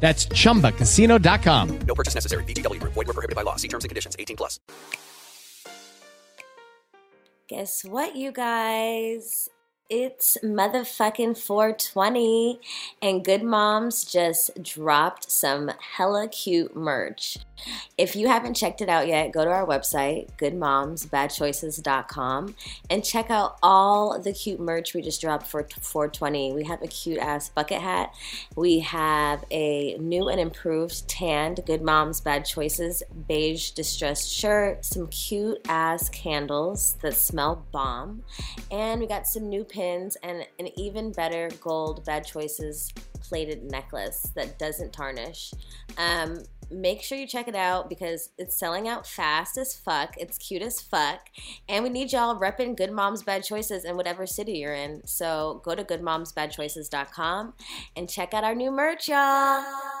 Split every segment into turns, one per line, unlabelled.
That's chumbacasino.com.
No purchase necessary. VGW. Void where prohibited by law. See terms and conditions. 18 plus.
Guess what, you guys? It's motherfucking 420, and Good Moms just dropped some hella cute merch. If you haven't checked it out yet, go to our website, goodmomsbadchoices.com, and check out all the cute merch we just dropped for 420. We have a cute ass bucket hat. We have a new and improved tanned Good Moms Bad Choices beige distressed shirt, some cute ass candles that smell bomb, and we got some new pins and an even better gold Bad Choices plated necklace that doesn't tarnish. Um, make sure you check it out because it's selling out fast as fuck. It's cute as fuck. And we need y'all repping Good Moms Bad Choices in whatever city you're in. So go to goodmomsbadchoices.com and check out our new merch, y'all.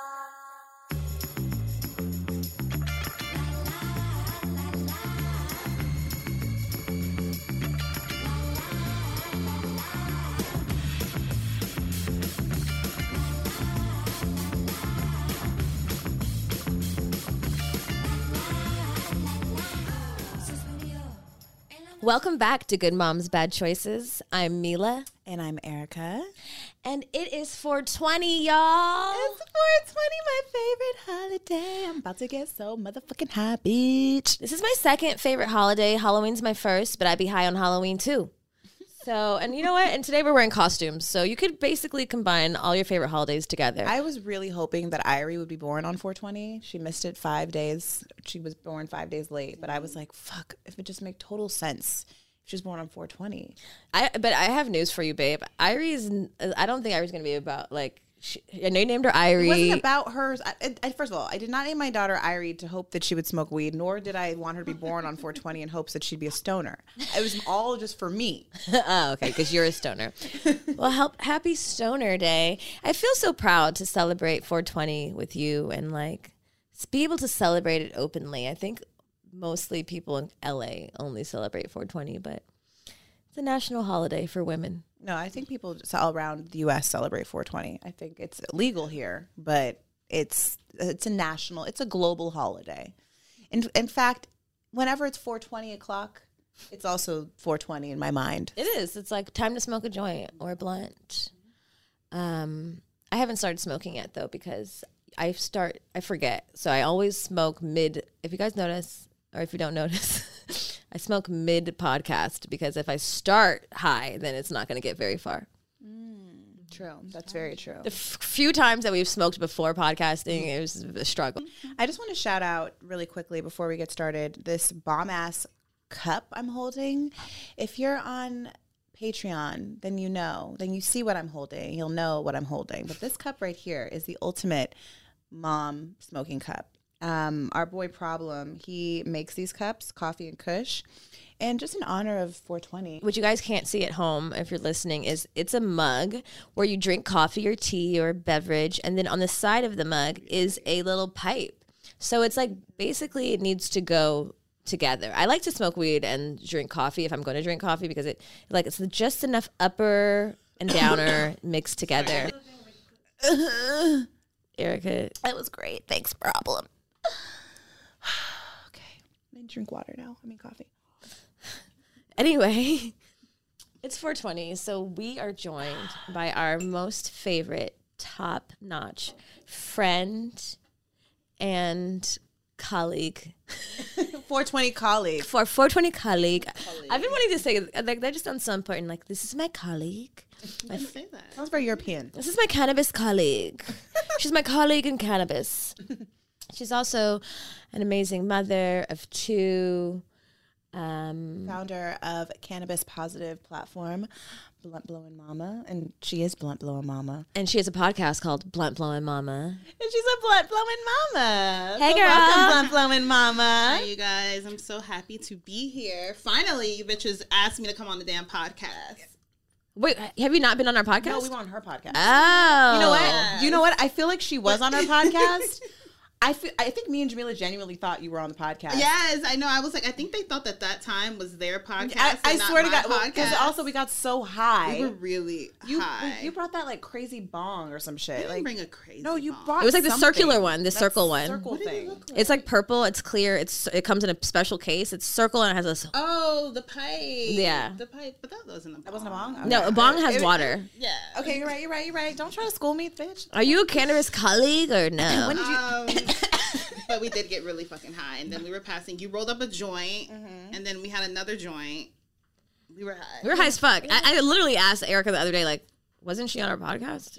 Welcome back to Good Moms Bad Choices. I'm Mila.
And I'm Erica.
And it is 420, y'all.
It's 420, my favorite holiday. I'm about to get so motherfucking high, bitch.
This is my second favorite holiday. Halloween's my first, but I'd be high on Halloween too. So, and you know what? And today we're wearing costumes. So you could basically combine all your favorite holidays together.
I was really hoping that Irie would be born on 420. She missed it five days. She was born five days late. But I was like, fuck, if it just make total sense. She was born on 420.
I but I have news for you, babe. Irie's. I don't think Irie's gonna be about like. She, I know you named her Irie.
It wasn't about hers. I, I, first of all, I did not name my daughter Irie to hope that she would smoke weed, nor did I want her to be born on 420 in hopes that she'd be a stoner. It was all just for me.
oh, okay, because you're a stoner. well, help, happy Stoner Day. I feel so proud to celebrate 420 with you and like be able to celebrate it openly. I think mostly people in LA only celebrate 420, but it's a national holiday for women.
No, I think people all around the U.S. celebrate 420. I think it's illegal here, but it's it's a national, it's a global holiday. In in fact, whenever it's 420 o'clock, it's also 420 in my mind.
It is. It's like time to smoke a joint or a blunt. Um, I haven't started smoking yet though because I start I forget. So I always smoke mid. If you guys notice, or if you don't notice, I smoke mid podcast because if I start high, then it's not going to get very far. Mm.
True. That's very true.
The f- few times that we've smoked before podcasting, it was a struggle.
I just want to shout out really quickly before we get started this bomb ass cup I'm holding. If you're on Patreon, then you know, then you see what I'm holding. You'll know what I'm holding. But this cup right here is the ultimate mom smoking cup. Um, our boy Problem, he makes these cups, coffee and Kush, and just in honor of 420.
What you guys can't see at home if you're listening is it's a mug where you drink coffee or tea or beverage, and then on the side of the mug is a little pipe. So it's like basically it needs to go together. I like to smoke weed and drink coffee if I'm going to drink coffee because it like it's just enough upper and downer mixed together. Erica,
That was great. Thanks, Problem. Okay. I drink water now. I mean coffee.
Anyway, it's 420, so we are joined by our most favorite, top notch friend and colleague,
420 colleague.
For 420 colleague. I've been wanting to say like that just sounds so important. Like this is my colleague.
I say that.
Sounds very European.
This is my cannabis colleague. She's my colleague in cannabis. She's also an amazing mother of two. Um,
Founder of Cannabis Positive platform, Blunt Blowing Mama, and she is Blunt Blowing Mama.
and she has a podcast called Blunt Blowing Mama.
And she's a Blunt Blowing Mama.
Hey,
So
girl.
welcome, Blunt Blowing Mama.
Hi, you guys. I'm so happy to be here. Finally, you bitches asked me to come on the damn podcast.
Wait, have you not been on our podcast?
No, we were on her podcast.
Oh,
You know what? You know what? I feel like she was on our podcast. I feel, I think me and Jamila genuinely thought you were on the podcast.
Yes, I know. I was like, I think they thought that that time was their podcast.
I, I
and not
swear to God, because
podcast.
also we got so high.
we were really
you
high.
you brought that like crazy bong or some
I
shit.
didn't
Like
bring a crazy.
no, you
bomb.
brought.
It was like the circular one, the
That
circle one.
Circle
What did it
thing.
look like?
It's like purple. It's clear. It's it comes in a special case. It's circle and it has a. s-
Oh, the pipe.
Yeah.
the pipe. But that wasn't a. Bomb.
That wasn't a bong.
No,
Okay.
a bong has
It-
water.
Yeah.
Okay, you're right. You're right. You're right. Don't try to school me, bitch.
Are you a cannabis colleague or no?
When did you?
Um, but we did get really fucking high, and then we were passing. You rolled up a joint,
Mm-hmm.
and then we had another joint. We were high.
we were high as fuck. I, I literally asked Erica the other day, like, wasn't she on our podcast?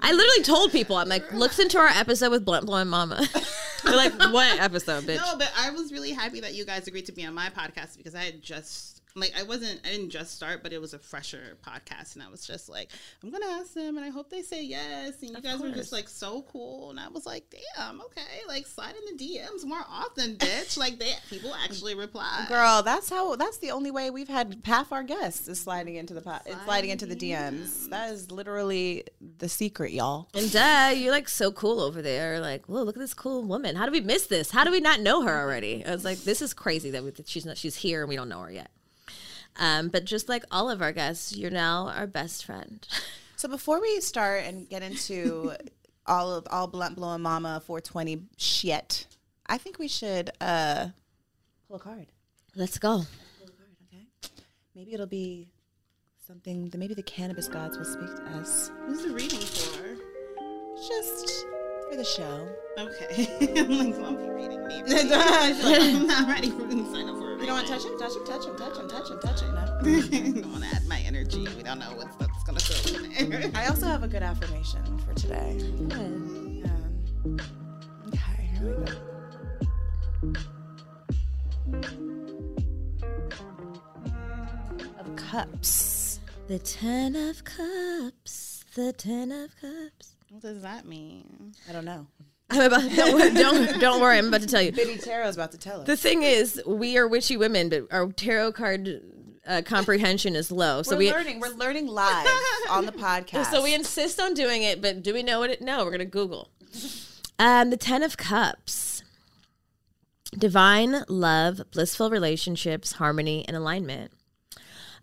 I literally told people, I'm like, listen to our episode with Blunt Blowing Mama. They're like, what episode, bitch?
No, but I was really happy that you guys agreed to be on my podcast because I had just like I wasn't I didn't just start, but it was a fresher podcast, and I was just like, I'm gonna ask them, and I hope they say yes. And you guys were just like so cool, and I was like, damn, okay, like slide in the DMs more often, bitch. like they people actually reply.
Girl, that's how. That's the only way we've had half our guests is sliding into the pot, sliding into the DMs. That is literally the secret, y'all.
And duh, you're like so cool over there. Like, whoa, look at this cool woman. How do we miss this? How do we not know her already? I was like, this is crazy that, we, that she's not she's here and we don't know her yet. Um, but just like all of our guests, you're now our best friend.
So before we start and get into all of all blunt blowing mama 420 shit, I think we should uh pull a card.
Let's go.
Okay, maybe it'll be something that maybe the cannabis gods will speak to us.
Who's the reading for?
Just for the show.
Okay, I'm like, I'll be reading me. I'm not ready for to sign up for a
You don't want to touch him? Touch him, touch him, touch him, touch him, touch him. No.
don't want to add my energy. We don't know what's that's gonna fill in there.
I also have a good affirmation for today. Um, okay, here we go. Of cups.
The ten of cups. The ten of cups.
What does that mean?
I don't know.
I'm about don't worry, don't don't worry. I'm about to tell you.
Biddy Tarot's about to tell us.
The thing is, we are witchy women, but our tarot card uh, comprehension is low. So
we're
we
learning. We're learning live on the podcast.
So we insist on doing it, but do we know what it? No, we're gonna Google. Um, the Ten of Cups: divine love, blissful relationships, harmony, and alignment.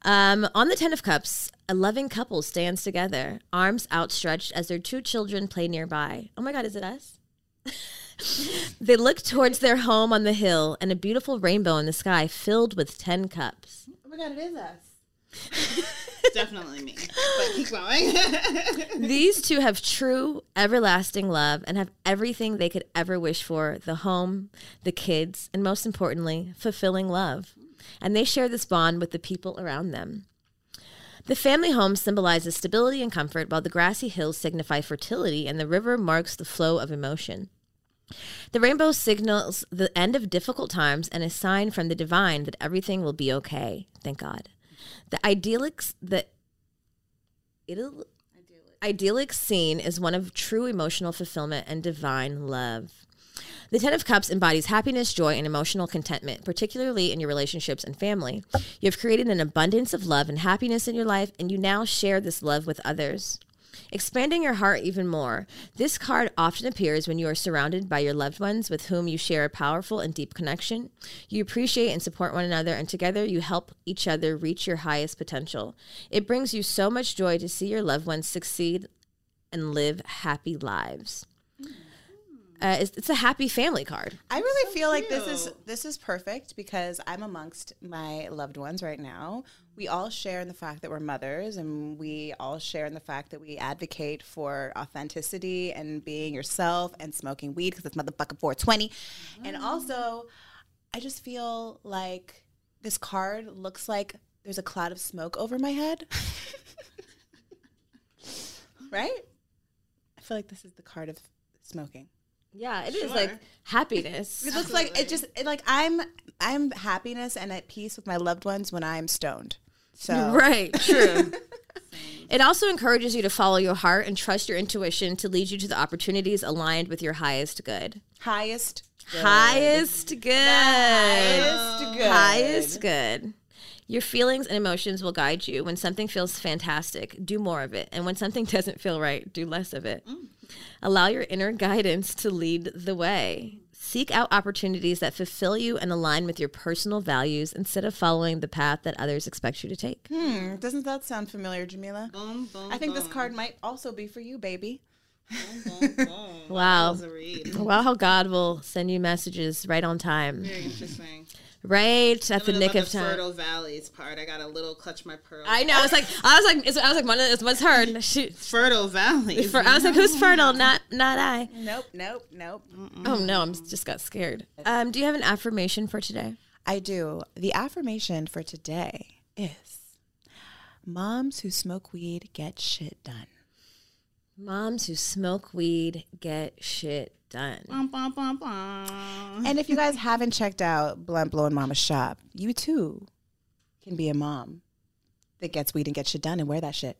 Um, on the Ten of Cups, a loving couple stands together, arms outstretched as their two children play nearby. Oh my God, is it us? they look towards their home on the hill and a beautiful rainbow in the sky filled with ten cups.
oh my god, it is us.
Definitely me. But keep going.
These two have true, everlasting love and have everything they could ever wish for the home, the kids, and most importantly, fulfilling love. And they share this bond with the people around them. The family home symbolizes stability and comfort, while the grassy hills signify fertility and the river marks the flow of emotion. The rainbow signals the end of difficult times and a sign from the divine that everything will be okay. Thank God. The idyllic, the idyllic, idyllic scene is one of true emotional fulfillment and divine love. The Ten of Cups embodies happiness, joy, and emotional contentment, particularly in your relationships and family. You have created an abundance of love and happiness in your life, and you now share this love with others. Expanding your heart even more, this card often appears when you are surrounded by your loved ones with whom you share a powerful and deep connection. You appreciate and support one another, and together you help each other reach your highest potential. It brings you so much joy to see your loved ones succeed and live happy lives. Uh, it's, it's a happy family card.
I really feel like this is this is perfect because I'm amongst my loved ones right now. We all share in the fact that we're mothers, and we all share in the fact that we advocate for authenticity and being yourself and smoking weed because it's motherfucking 420. And also, I just feel like this card looks like there's a cloud of smoke over my head. right? I feel like this is the card of smoking.
Yeah, it is
Sure.
like happiness.
It looks like it just it, like I'm I'm happiness and at peace with my loved ones when I'm stoned. So
Right, true. it also encourages you to follow your heart and trust your intuition to lead you to the opportunities aligned with your highest good.
highest good.
Highest good.
highest good.
Highest good. Your feelings and emotions will guide you. When something feels fantastic, do more of it. And when something doesn't feel right, do less of it. Mm. Allow your inner guidance to lead the way. Seek out opportunities that fulfill you and align with your personal values instead of following the path that others expect you to take.
Hmm, doesn't that sound familiar, Jamila?
Boom, boom,
I think this card might also be for you, baby.
Boom, boom, boom.
Wow.
That was a read.
Wow, how God will send you messages right on time,
Very interesting.
Right at the nick
about
of
the
time.
fertile valleys part. I got a little clutch my pearl.
I know. I was like, I was like, it's, I was like, one of it's what's her. She,
fertile valleys.
for, I was like, who's fertile? Not, not I.
Nope, nope, nope.
Oh no, I'm just got scared. Um, do you have an affirmation for today?
I do. The affirmation for today is moms who smoke weed get shit done.
Moms who smoke weed get shit done.
Bum, bum, bum, bum.
And if you guys haven't checked out Blunt Blowing Mama's shop, you too can be a mom that gets weed and gets shit done and wear that shit.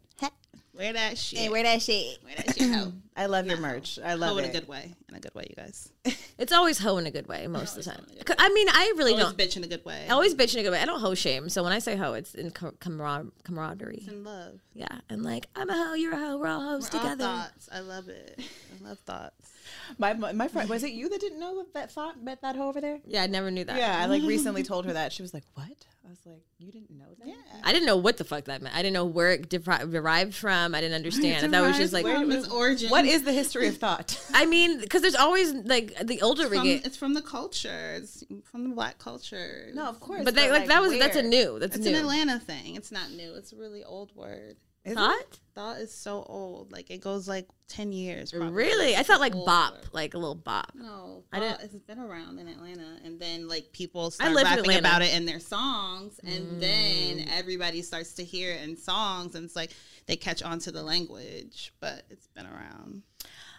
Wear that shit.
Hey, wear that shit.
Wear that shit out.
I love your merch. I love
Hoe in a good way. In a good way, you guys.
It's always hoe in a good way most of the time. I mean, I really
Always
don't.
bitch in a good way.
I always bitch in a good way. I don't hoe shame. So when I say hoe, it's in camar- camaraderie.
in love.
Yeah, and like I'm a hoe, you're a hoe, we're all hoes
We're all
together.
thoughts. I love it. I love thoughts.
My my friend was it you that didn't know that thought met that hoe over there?
Yeah, I never knew that.
Yeah, I like recently told her that. She was like, "What?" I was like, "You didn't know that?" Yeah.
I didn't know what the fuck that meant. I didn't know where it deri- derived from. I didn't understand. That was just like,
Where its origin.
What is the history of thought?
I mean, because there's always like the older we
from,
get,
it's from the culture. It's from the black culture.
no, of course.
but they, like, that was that's a new. That's
It's
new.
an Atlanta thing. It's not new. It's a really old word.
Is it?
Thought?
Thought is so old. Like it goes like ten years. probably.
Really? I
It's
thought like
old
bop, like a little bop.
No,
I
I
didn't-
It's been around in Atlanta, and then like people start
lived in
rapping about it in their songs, and mm. then everybody starts to hear it in songs, and it's like they catch on to the language, but it's been around.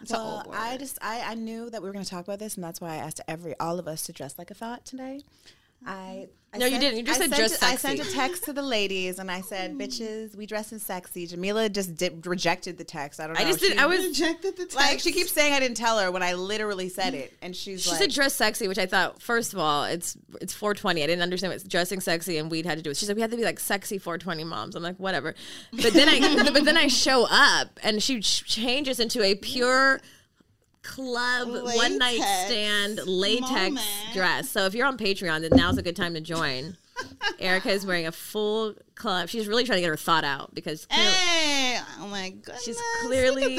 It's an
Well. I just I, I knew that we were going to talk about this, and that's why I asked every all of us to dress like a thought today. I, I
No, you didn't. You just
I
said
sent
just
a- I sent a text to the ladies, and I said, mm. "Bitches, we dress in sexy." Jamila just did, rejected the text. I don't know.
I just
She-
did. I was.
rejected the text.
like she keeps saying I didn't tell her when I literally said it, and she's
She
like,
said dress sexy, which I thought first of all it's it's 420. I didn't understand what dressing sexy and weed had to do with. She said we had to be like sexy 420 moms. I'm like whatever, but then I but then I show up and she changes into a pure club one night stand latex
moment.
dress. So if you're on Patreon, then now's a good time to join. Erica is wearing a full club. She's really trying to get her thought out because clearly,
Hey, oh my goodness!
She's
Look
clearly-
at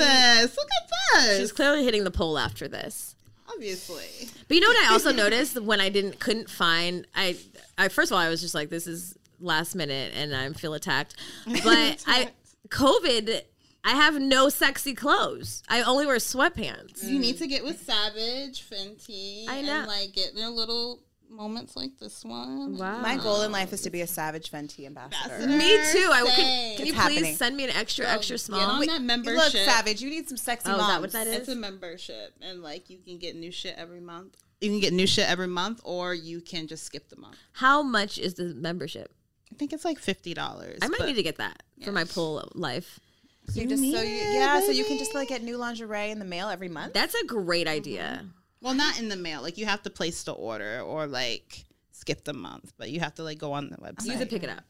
this. Look at this.
she's clearly hitting the pole after this.
obviously.
But you know what I also noticed when I didn't couldn't find I I first of all I was just like this is last minute and I feel attacked. But I COVID I have no sexy clothes. I only wear sweatpants.
You need to get with Savage, Fenty,
I know.
and like get their little moments like this one.
Wow.
"My goal in life is to be a Savage Fenty ambassador."
Ambassador.
Me too. I can,
Same.
can you
It's
please send me an extra extra
Get
small?
on
Wait,
that membership.
Look, Savage, you need some sexy
Oh, is
moms.
that what that is?
It's a membership, and like you can get new shit every month. You can get new shit every month, or you can just skip the month.
How much is the membership?
I think it's like fifty dollars.
I might need to get that for my pool life.
So you
You
just so you,
it,
yeah, so you can just like get new lingerie in the mail every month.
That's a great idea.
Mm-hmm. Well, not in the mail. Like you have to place the order, or like skip the month, but you have to like go on the website.
Use it, pick it up.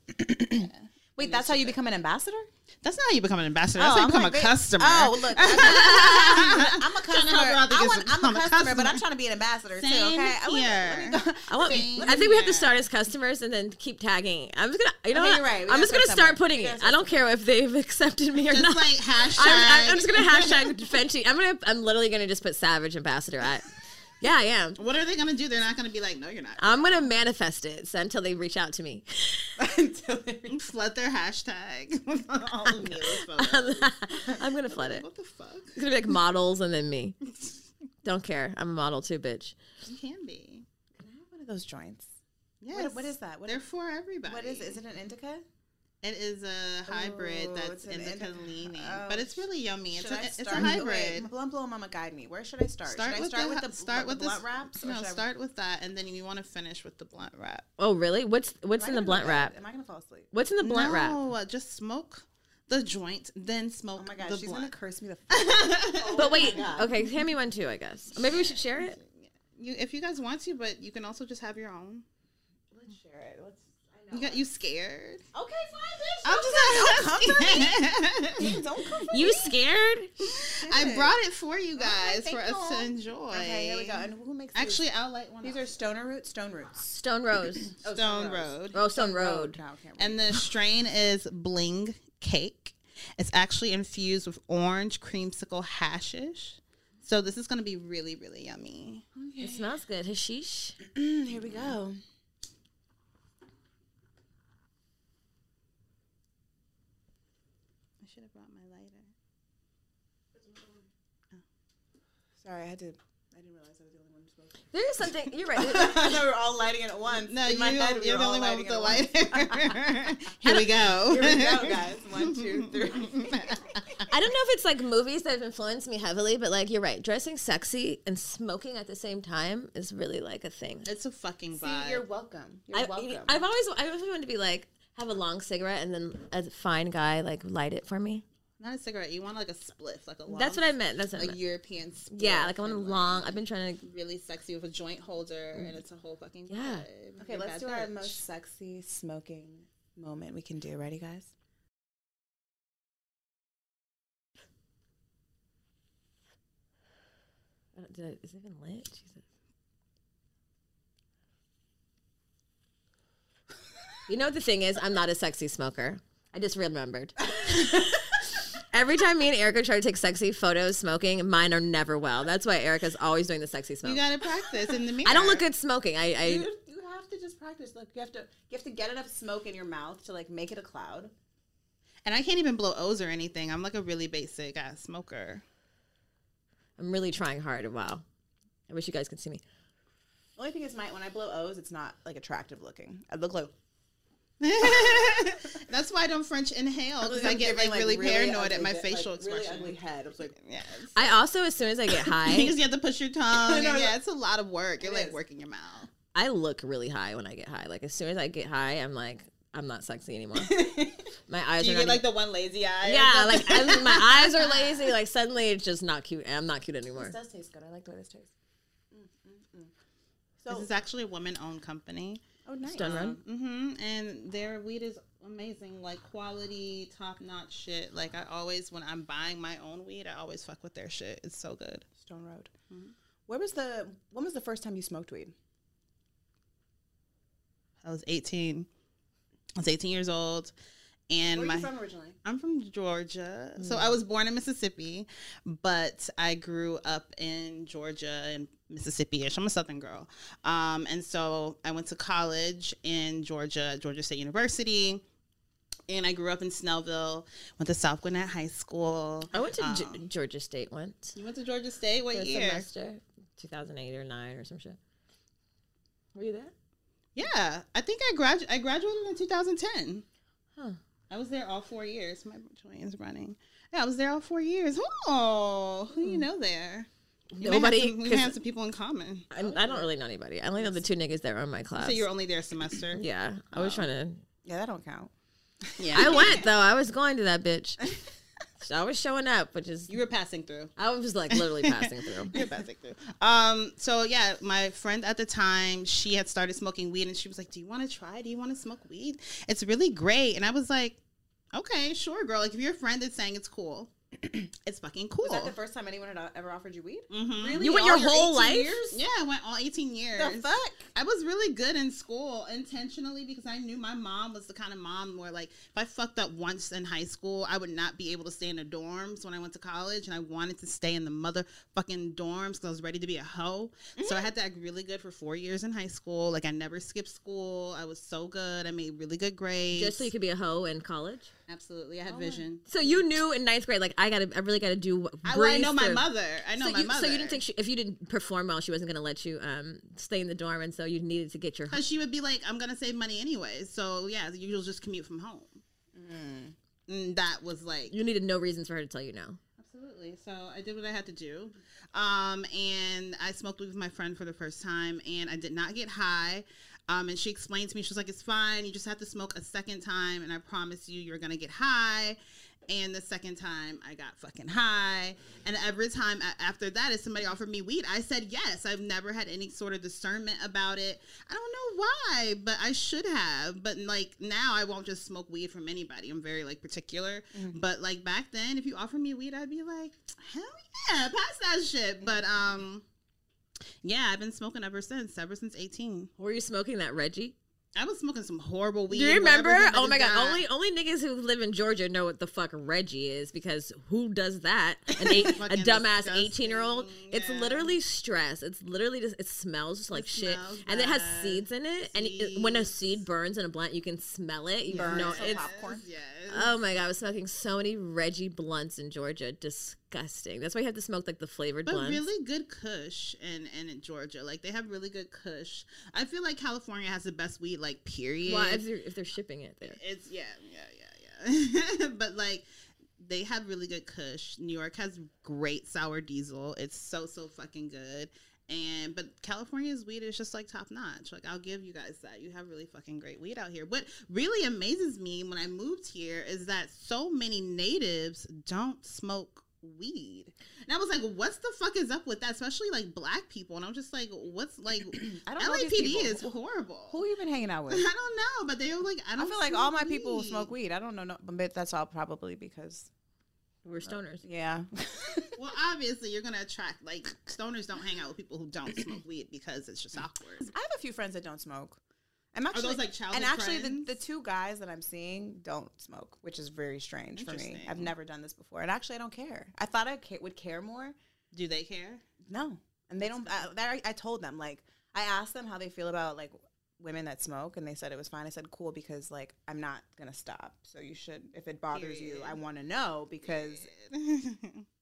Wait, that's how you become an ambassador?
That's not how you become an ambassador. That's oh, how you
I'm
become
like,
a customer.
Oh, look, I'm a customer.
help her out to
I
get
want,
some-
I'm a
become a
customer, but. I'm trying to be an ambassador too. Okay, I- let me-
here.
let me
I want.
Same
I think we have to start as customers and then keep tagging. I'm just gonna. You know
Okay,
what?
you're right.
I'm just gonna
start
start putting it. I don't care if they've accepted me or
Just
not.
like hashtag.
I'm, I'm just gonna hashtag Fenty. I'm gonna. I'm literally gonna just put Savage Ambassador at. Yeah, I am.
What are they gonna do? They're not gonna be like, no, you're not.
I'm gonna manifest it so until they reach out to me.
Until they Flood their hashtag. All of Mila's.
I'm gonna flood it.
What the fuck?
It's gonna be like models and then me. Don't care. I'm a model too, bitch.
You can be.
Can I have one of those joints.
Yes.
what is that? What
They're
is-
for everybody.
What is it? Is it an indica?
It is a hybrid
Ooh,
that's
it's an
indica
indica.
leaning,
Oh,
but it's really yummy. It's
Should
a,
I
it's a
start-
hybrid.
Wait, Blunt Blow Mama, guide me. Where should I start?
Start
should
with
I start
the
with the
start with the
blunt wraps?
No,
should I-
start with that, and then you want to finish with the blunt wrap.
Oh, really? What's what's
Am
in
I
the blunt wrap?
Am I gonna fall asleep?
What's in the blunt wrap?
no, uh, just smoke the joint, then smoke.
Oh my gosh,
the
she's
blunt.
gonna curse me the. F-
But wait, okay, hand me one too, I guess. Or maybe we should share it.
You, if you guys want to, but you can also just have your own.
Let's share it. Let's.
You got you scared?
Okay, fine, bitch.
I'm just
Please don't come for me.
You
me.
scared?
I brought it for you guys
thank
for us to enjoy.
Okay, here we go. And who makes these?
Actually, I'll light one.
these
up.
are stoner roots. Stone roots.
Stone Rose.
Oh,
Stone Road.
Oh, Stone Road.
No, can't.
And the strain is Bling Cake. It's actually infused with orange creamsicle hashish. So this is going to be really, really yummy.
It smells good. Hashish.
here we go.
I should have brought my lighter.
Sorry, I had to. I didn't realize I was the only one who smoking.
There is something. You're right.
I thought we were all lighting it at once.
No,
In
you,
head, we
you're
were
the only one with the
it at once.
lighter. Here we go.
Here we go, guys. One, two, three.
I don't know if it's like movies that have influenced me heavily, but like you're right. Dressing sexy and smoking at the same time is really like a thing.
It's a fucking
See,
vibe.
you're welcome. You're
I,
welcome.
I've always I've always wanted to be like have a long cigarette and then a fine guy like light it for me.
Not a cigarette. You want like a spliff, like a long,
That's what I meant. That's what I
a
meant.
European spliff.
Yeah, like I want a
and,
long. I've been trying to.
really sexy with a joint holder, and it's a whole fucking
Yeah.
vibe.
okay,
You're
let's
bad
do our most sexy smoking moment we can do. Ready, guys?
Did I, is it even lit? Jesus. You know what the thing is? I'm not a sexy smoker. I just remembered. Every time me and Erica try to take sexy photos smoking, mine are never well. That's why Erica's always doing the sexy smoke.
You gotta practice in the mirror.
I don't look good smoking. I, I
You, you have to just practice. Look, you have to you have to get enough smoke in your mouth to like make it a cloud.
And I can't even blow O's or anything. I'm like a really basic ass smoker.
I'm really trying hard. Wow. I wish you guys could see me.
The only thing is, my when I blow O's, it's not like attractive looking. I look like
That's why I don't French inhale because I get
giving,
like really, paranoid
ugly
at my facial
like,
expression.
Really ugly head. I was like,
Yes.
I also, as soon as I get high,
Because you have to push your tongue.
No, no.
yeah, it's a lot of work. You're like
is.
working your mouth.
I look really high when I get high. Like as soon as I get high, I'm like, I'm not sexy anymore. My eyes
Do you
are
get
not
like the one lazy eye?
Yeah, like I mean, my eyes are lazy. Like suddenly, it's just not cute. I'm not cute anymore.
this does taste good. I like the way this tastes. Mm, mm, mm.
this is actually a woman-owned company.
Oh, nice.
Stone Road.
Um, hmm And their weed is amazing, like quality, top-notch shit. Like I always, when I'm buying my own weed, I always fuck with their shit. It's so good.
Stone Road. Mm-hmm. Where was the? When was the first time you smoked weed?
I was 18. I was 18 years old, and
Where are
my
from originally?
I'm from Georgia. So mm. I was born in Mississippi, but I grew up in Georgia and Mississippi ish. I'm a Southern girl. Um, and so I went to college in Georgia, Georgia State University. And I grew up in Snellville, went to South Gwinnett High School.
I went to Ge-
Um,
Georgia State once
You went to Georgia State? What
for
year?
semester, 2008 or nine or some shit. Were you there?
Yeah, I think I gradu- I graduated in 2010.
Huh.
I was there all four years. My twins running. Yeah, I was there all four years. Oh, who you know there? We have
Nobody.
some- We
'cause
might have some people in common.
I, I don't really know anybody. I only know the two niggas that were in my class.
So you were only there a semester.
yeah, I was trying to.
Yeah, that don't count.
Yeah.
I went though. I was going to that bitch. So I was showing up, which is
You were passing through.
I was like literally passing through.
You were passing through. Um. So yeah, my friend at the time, she had started smoking weed, and she was like, "Do you want to try? Do you want to smoke weed? It's really great." And I was like, "Okay, sure, girl. Like if your friend is saying it's cool, it's fucking cool."
Was that the first time anyone had ever offered you weed?
Mm-hmm.
Really?
You went
All
your whole life?
Years?
Yeah, I went all 18 years.
The fuck?
I was really good in school intentionally because I knew my mom was the kind of mom where, like, if I fucked up once in high school, I would not be able to stay in the dorms when I went to college. And I wanted to stay in the motherfucking dorms because I was ready to be a hoe. So I had to act really good for four years in high school. Like, I never skipped school. I was so good. I made really good grades.
Just so you could be a hoe in college.
Absolutely, I had vision.
So you knew in ninth grade, like I gotta, I really gotta do.
I, well, I
brief
know my mother. I know
so
my
you,
mother.
So you didn't think she, if you didn't perform well, she wasn't gonna let you um, stay in the dorm, and so you needed to get your.
Because she would be like, I'm gonna save money anyway. So yeah, you'll just commute from home. And that was like
You needed no reasons for her to tell you no.
Absolutely. So I did what I had to do. Um, and I smoked with my friend for the first time, and I did not get high. Um, and she explained to me, she was like, "It's fine. You just have to smoke a second time, and I promise you, you're gonna get high." And the second time, I got fucking high. And every time after that, if somebody offered me weed, I said yes. I've never had any sort of discernment about it. I don't know why, but I should have. But like now, I won't just smoke weed from anybody. I'm very like particular. But like back then, if you offered me weed, I'd be like, hell yeah, pass that shit. But um, yeah, I've been smoking ever since. Ever since 18.
Were you smoking that Reggie?
I was smoking some horrible weed.
Do you remember? Oh my god!
somebody
Only only niggas who live in Georgia know what the fuck Reggie is because who does that? An eight, a dumbass
disgusting,
eighteen year old. It's literally stress. It's literally just it smells just like shit, and it has seeds in it. And it, when a seed burns in a blunt, you can smell it. You
Burns
know
like
it's.
popcorn.
Yes.
Oh my god! I was smoking so many Reggie blunts in Georgia. Disgusting. That's why you have to smoke like the flavored
But
blunts.
really good Kush and in in Georgia. Like they have really good Kush. I feel like California has the best weed, like period.
Why if they're, if they're shipping it there?
It's yeah, yeah, yeah, yeah. but like they have really good Kush. New York has great sour diesel. It's so so fucking good. And but California's weed is just like top notch. Like I'll give you guys that. You have really fucking great weed out here. What really amazes me when I moved here is that so many natives don't smoke weed. And I was like, what's the fuck is up with that? Especially like black people. And I'm just like, what's like
I don't know these
LAPD
people.
is horrible.
Who you been hanging out with?
I don't know, but they were like, I
I
don't.
feel like all my people
weed.
smoke weed. I don't know, no, but that's all probably because
We're stoners.
yeah.
Well, obviously, you're gonna attract like stoners. Don't hang out with people who don't smoke weed because it's just awkward.
I have a few friends that don't smoke. I'm actually
those, like, childhood
and actually the,
friends?
the two guys that I'm seeing don't smoke, which is very strange for me.
Interesting.
I've never done this before, and actually I don't care. I thought I ca- would care more.
Do they care?
No, and they don't. I, that, I told them like I asked them how they feel about like women that smoke, and they said it was fine. I said cool because like I'm not gonna stop. So you should, if it bothers you, I want to know because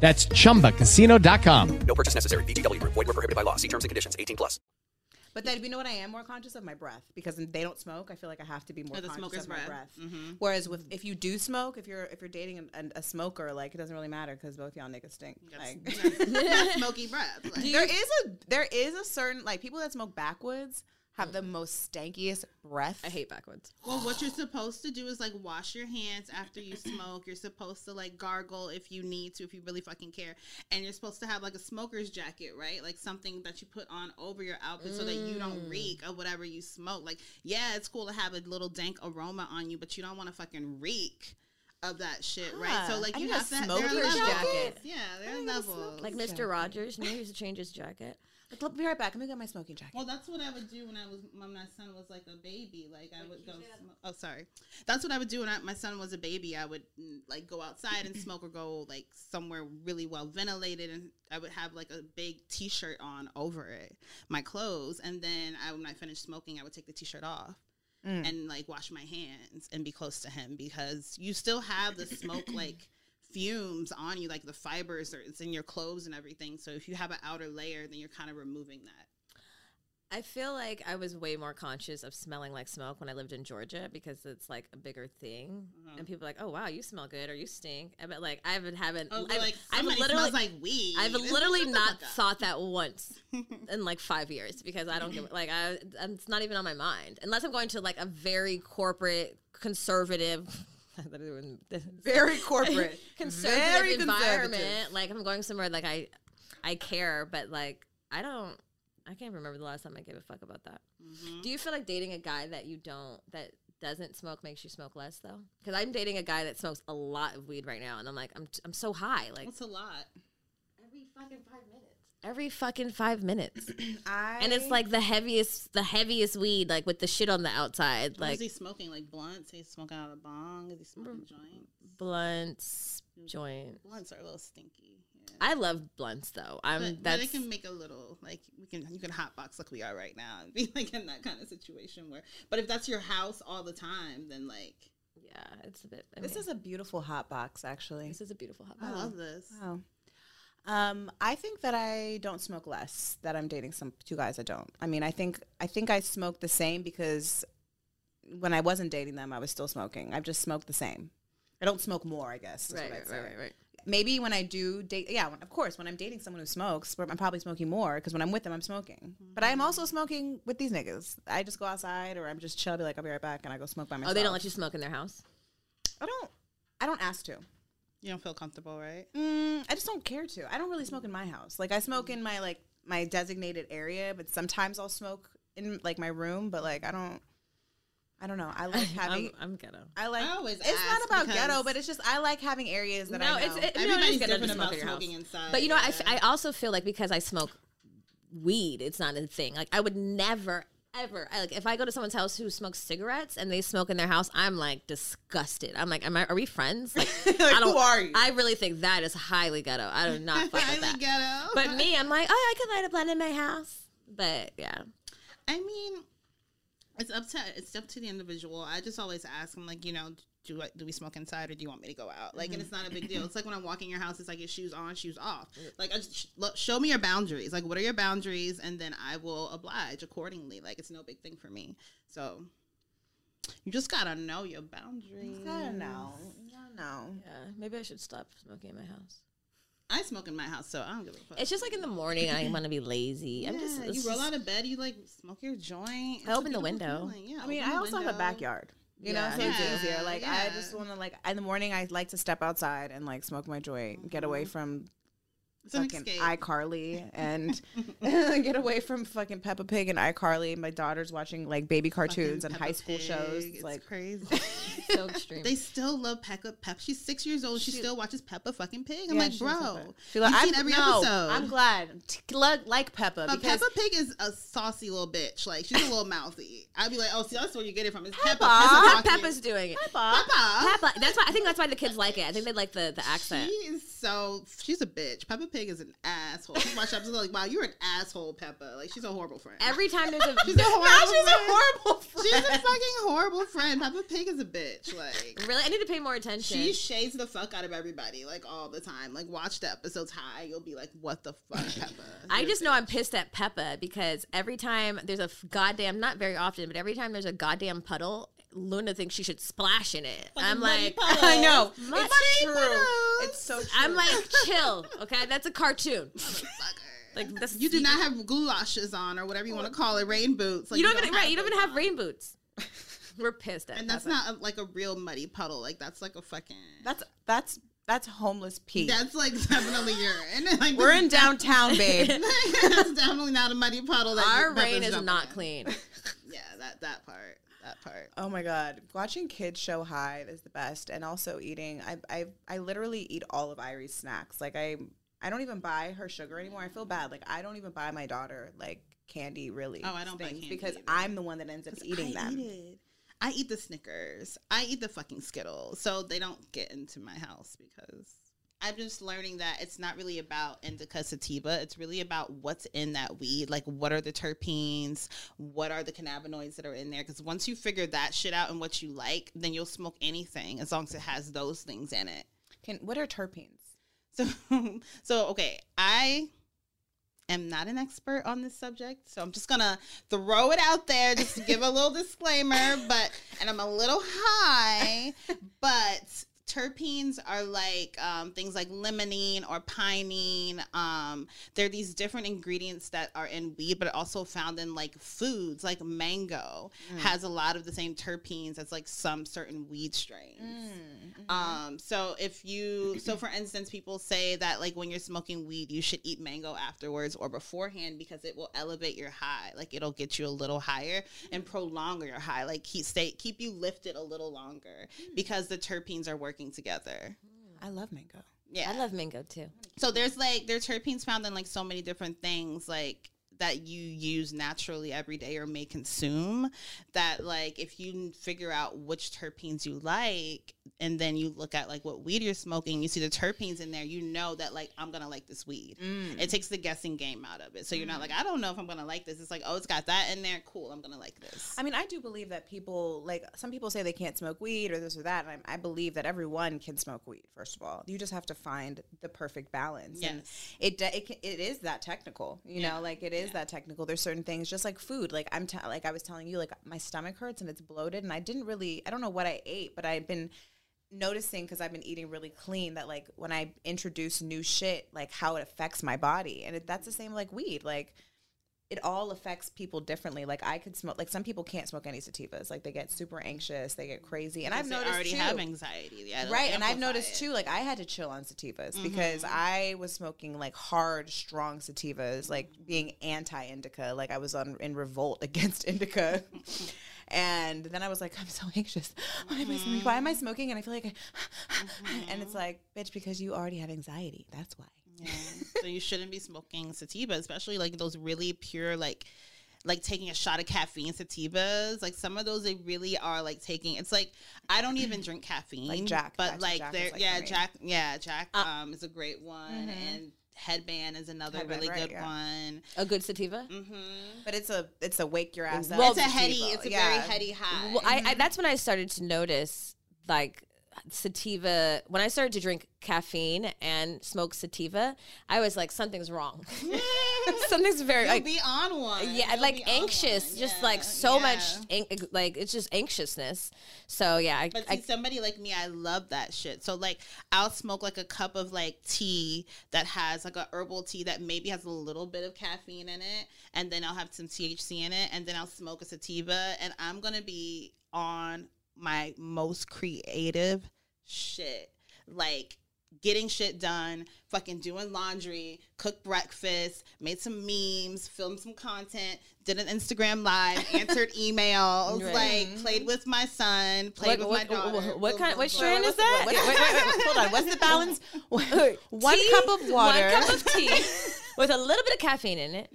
That's chumbacasino.com.
No purchase necessary. VGW Group. Void were prohibited by law. See terms and conditions. 18 plus.
But then you know what I am more conscious of my breath because they don't smoke. I feel like I have to be more
Oh, the
conscious
smoker's
of my
breath.
breath.
Mhm.
Whereas with if you do smoke, if you're if you're dating a, a, a smoker, like it doesn't really matter because both y'all niggas stink. Like,
That smoky breath. Like,
there is a there is a certain like people that smoke backwoods have the most stankiest breath.
I hate backwoods.
Well, what you're supposed to do is like wash your hands after you smoke. You're supposed to like gargle if you need to, if you really fucking care. And you're supposed to have like a smoker's jacket, right? Like something that you put on over your outfit so that you don't
Mm.
reek of whatever you smoke. Like, yeah, it's cool to have a little dank aroma on you, but you don't want to fucking reek of that shit, right? So like
I
you
need a
have to there
smoker's
jacket.
Yeah, there are levels.
Like Mr. Rogers, you know, he used to change his jacket.
But I'll be right back. Let me get my smoking jacket.
Well, that's what I would do when I was when my son was like a baby. Like I would go. Smoke. Oh, sorry. That's what I would do when I, my son was a baby. I would mm, like go outside and smoke, or go like somewhere really well ventilated, and I would have like a big T-shirt on over it, my clothes, and then I, when I finished smoking, I would take the T-shirt off. And like wash my hands and be close to him because you still have the smoke like fumes on you, like the fibers are it's in your clothes and everything. So if you have an outer layer, then you're kind of removing that.
I feel like I was way more conscious of smelling like smoke when I lived in Georgia because it's like a bigger thing,
Mm-hmm.
and people are like, "Oh wow, you smell good or you stink." I bet like I haven't haven't.
Oh,
I've,
like
I've literally
like weed.
I've literally not thought that once in like five years because I don't give like I I'm- it's not even on my mind unless I'm going to like a very corporate conservative.
Very corporate.
conservative
Very
environment. Like I'm going somewhere like I, I care, but like I don't. I can't remember the last time I gave a fuck about that.
Mm-hmm.
Do you feel like dating a guy that you don't that doesn't smoke makes you smoke less though? Because I'm dating a guy that smokes a lot of weed right now, and I'm like I'm I'm so high. Like
it's a lot?
every fucking five minutes. Every fucking five minutes,
I
and it's like the heaviest, the heaviest weed, like with the shit on the outside,
What
like
is he smoking? Like blunts? He's smoking out of a bong? Is he smoking mm. joints?
blunts, joint.
Blunts are a little stinky. Yeah.
I love blunts though. I'm
but, but
that's
it can make a little like we can you can hotbox like we are right now and be like in that kind of situation where. But if that's your house all the time, then like
yeah, it's a bit. I
This
mean,
is a beautiful hot box, actually.
this is a beautiful hot. box.
I love this.
Wow. Um, I think that I don't smoke less. That I'm dating some two guys I don't. I mean, I think I think I smoke the same because when I wasn't dating them, I was still smoking. I've just smoked the same. I don't smoke more. I guess.
Right, right, right, right, right.
Maybe when I do date, yeah, of course, when I'm dating someone who smokes, I'm probably smoking more because when I'm with them, I'm smoking. But I am also smoking with these niggas. I just go outside or I'm just chill, be like, I'll be right back, and I go smoke by myself.
Oh, they don't let you smoke in their house.
I don't. I don't ask to.
You don't feel comfortable, right?
Mm, I just don't care to. I don't really smoke in my house. Like I smoke in my like my designated area, but sometimes I'll smoke in like my room. But like I don't. I don't know. I like having.
I'm, I'm ghetto.
I like.
I always
it's
ask
not about ghetto, but it's just I like having areas that I know.
it's it, no,
Everybody's
is ghetto to
different about
in your house.
smoking inside.
But you know, I, f-
yeah.
I also feel like because I smoke weed, it's not a thing. Like I would never. Ever I, like if I go to someone's house who smokes cigarettes and they smoke in their house, I'm like disgusted. I'm like, am I? Are we friends? Like, I don't.
who are you?
I really think that is highly ghetto. I do not fuck with
Highly
that.
ghetto.
But me, I'm like, oh, I could light a blunt in my house. But yeah,
I mean, it's up to it's up to the individual. I just always ask them, like, you know, do I, do we smoke inside or do you want me to go out? Like, and mm-hmm. it's not a big deal. It's like when I'm walking your house, it's like your shoes on, shoes off. Like, I just, sh- look, show me your boundaries. Like, what are your boundaries, and then I will oblige accordingly. Like, it's no big thing for me. So. You just gotta know your boundaries.
I don't know. I don't know.
yeah. Maybe I should stop smoking in my house.
I smoke in my house, so I don't give a fuck.
It's just like in the morning, I want to be lazy. I'm just.
You roll out of bed, you like smoke your joint.
I open the window.
feeling. Yeah,
I mean, I
the
also have a backyard. You know,
Yeah.
so it's
Yeah,
easier. Like I just want to like in the morning. I like to step outside and like smoke my joint, get away mm-hmm. from
It's an
fucking iCarly and get away from fucking Peppa Pig and iCarly. My daughter's watching like baby cartoons and
Peppa
high school
Pig,
shows.
It's
like
crazy.
so extreme.
they still love Peppa. Pep. She's six years old. She, still watches Peppa fucking Pig. I'm
Yeah,
like,
she
bro,
Peppa. She like,
you've seen every
no,
episode.
I'm glad. Like- like Peppa
But
because
Peppa Pig is a saucy little bitch. Like she's a little mouthy. I'd be like, oh, see, that's where you get it from. It's Peppa.
Peppa.
Peppa
Pep- Peppa's doing it.
Peppa.
Peppa.
Peppa. That's why I think that's why the kids like it. I think they like the the accent.
She is so she's a bitch. Peppa Pig is an asshole. She watched episodes like, wow, you're an asshole, Peppa. Like she's a horrible friend.
Every time there's a
she's a horrible.
she's a
friend.
horrible friend.
She's a fucking horrible friend. Peppa Pig is a bitch. Like
really, I need to pay more attention.
she shades the fuck out of everybody, like all the time. Like watch the episodes high, you'll be like, what the fuck, Peppa?
I
a
just know. I'm pissed at Peppa because every time there's a goddamn, not very often, but every time there's a goddamn puddle, Luna thinks she should splash in it. I'm like,
puddle.
I know.
Muddy
It's true.
puddles.
It's so true.
I'm like, chill, okay? That's a cartoon. Like this,
You do not have goulashes on or whatever you want to call it, rain boots. Like,
you don't even right. You don't
those
even have
on.
rain boots. We're pissed at
And that's not a, like a real muddy puddle. Like that's like a fucking.
That's that's that's homeless Pete.
That's like definitely urine. Like
We're in downtown, babe.
that's definitely not a muddy puddle. That
Our rain is
jumping
not
in.
clean.
Yeah, that that part. That part.
Oh my god, watching kids show Hive is the best, and also eating. I I I literally eat all of Irie's snacks. Like I I don't even buy her sugar anymore. I feel bad. Like I don't even buy my daughter like candy really.
Oh, I don't buy candy
because
either.
I'm the one that ends up eating
I
them.
Eat. I eat the Snickers. I eat the fucking Skittles. So they don't get into my house because I'm just learning that it's not really about indica sativa. It's really about what's in that weed. Like, what are the terpenes? What are the cannabinoids that are in there? Because once you figure that shit out and what you like, then you'll smoke anything as long as it has those things in it.
Can what are terpenes?
So, so okay, I am not an expert on this subject, so I'm just gonna throw it out there just to give a little disclaimer. But and I'm a little high, but terpenes are like um, things like limonene or pinene. Um, they're these different ingredients that are in weed, but also found in like foods, like mango
Mm.
has a lot of the same terpenes as like some certain weed strains.
Mm,
Um, so if you, so for instance, people say that like when you're smoking weed, you should eat mango afterwards or beforehand because it will elevate your high. Like it'll get you a little higher and prolong your high. Like keep stay keep you lifted a little longer because the terpenes are working together.
I love mango.
Yeah.
I love mango too.
So there's like there's terpenes found in like so many different things like that you use naturally every day or may consume that like if you figure out which terpenes you like and then you look at like what weed you're smoking you see the terpenes in there you know that like i'm gonna like this weed
Mm.
it takes the guessing game out of it so you're not like i don't know if i'm gonna like this it's like oh it's got that in there cool i'm gonna like this
I mean, I do believe that people like some people say they can't smoke weed or this or that, and I, I believe that everyone can smoke weed. First of all, you just have to find the perfect balance. And
Yes.
it de- it, it is that technical. You know, like it is that technical. There's certain things, just like food. Like I'm t- like I was telling you, like my stomach hurts and it's bloated, and I didn't really I don't know what I ate, but I've been noticing because I've been eating really clean that like when I introduce new shit, like how it affects my body, and it, that's the same like weed, like it all affects people differently. Like I could smoke, like some people can't smoke any sativas. Like they get super anxious, they get crazy, and I've
Because
noticed
already
too,
have anxiety yeah
right? And I've noticed
it.
too, like I had to chill on sativas because
Mhm.
I was smoking like hard, strong sativas, like being anti indica. Like I was on in revolt against indica. And then I was like, I'm so anxious. Why am I smoking? Why am I smoking? And I feel like, I, and it's like, bitch, because you already have anxiety. That's why.
Yeah. so you shouldn't be smoking sativa, especially like those really pure like like taking a shot of caffeine sativas. Like some of those they really are like taking it's like I don't even drink caffeine.
Like Jack.
But
That's
like
Jack
they're
like
yeah,
for.
Jack yeah, Jack um is a great one and Headband is another
Headband,
really
right,
good
yeah.
one.
A good sativa.
Mm-hmm.
But it's a it's a wake your ass up.
Well,
it's a heady, it's a
Yeah.
very heady high.
Well, I, I that's when I started to notice like sativa. When I started to drink caffeine and smoke sativa, I was like, something's wrong. something's very
You'll
like
be on one.
yeah,
You'll
like anxious, just like so
yeah.
much, an- like it's just anxiousness. So yeah, I,
But see,
I,
somebody like me, I love that shit. So like, I'll smoke like a cup of like tea that has like a herbal tea that maybe has a little bit of caffeine in it, and then I'll have some THC in it, and then I'll smoke a sativa, and I'm gonna be on my most creative shit, like getting shit done, fucking doing laundry, cooked breakfast, made some memes, filmed some content, did an Instagram live, answered emails,
Right.
like played with my son, played
what,
with
what,
my daughter.
what, what kind? What strain is that?
Wait, wait, wait, wait, hold on. What's the balance? One
Tea,
cup of water.
one cup of tea with a little bit of caffeine in it.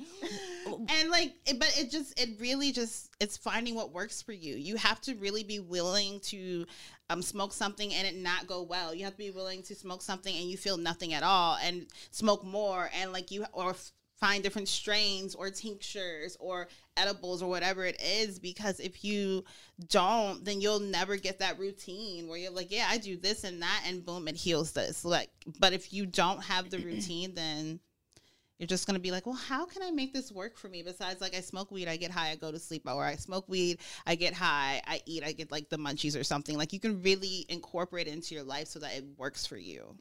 And like it, but it just it really just it's finding what works for you. You have to really be willing to um smoke something and it not go well. You have to be willing to smoke something and you feel nothing at all and smoke more and like you or f- find different strains or tinctures or edibles or whatever it is because if you don't then you'll never get that routine where you're like yeah i do this and that and boom it heals this. Like but if you don't have the routine then you're just gonna be like, well, how can I make this work for me? Besides, like, I smoke weed, I get high, I go to sleep, or I smoke weed, I get high, I eat, I get like the munchies or something. Like, you can really incorporate it into your life so that it works for you.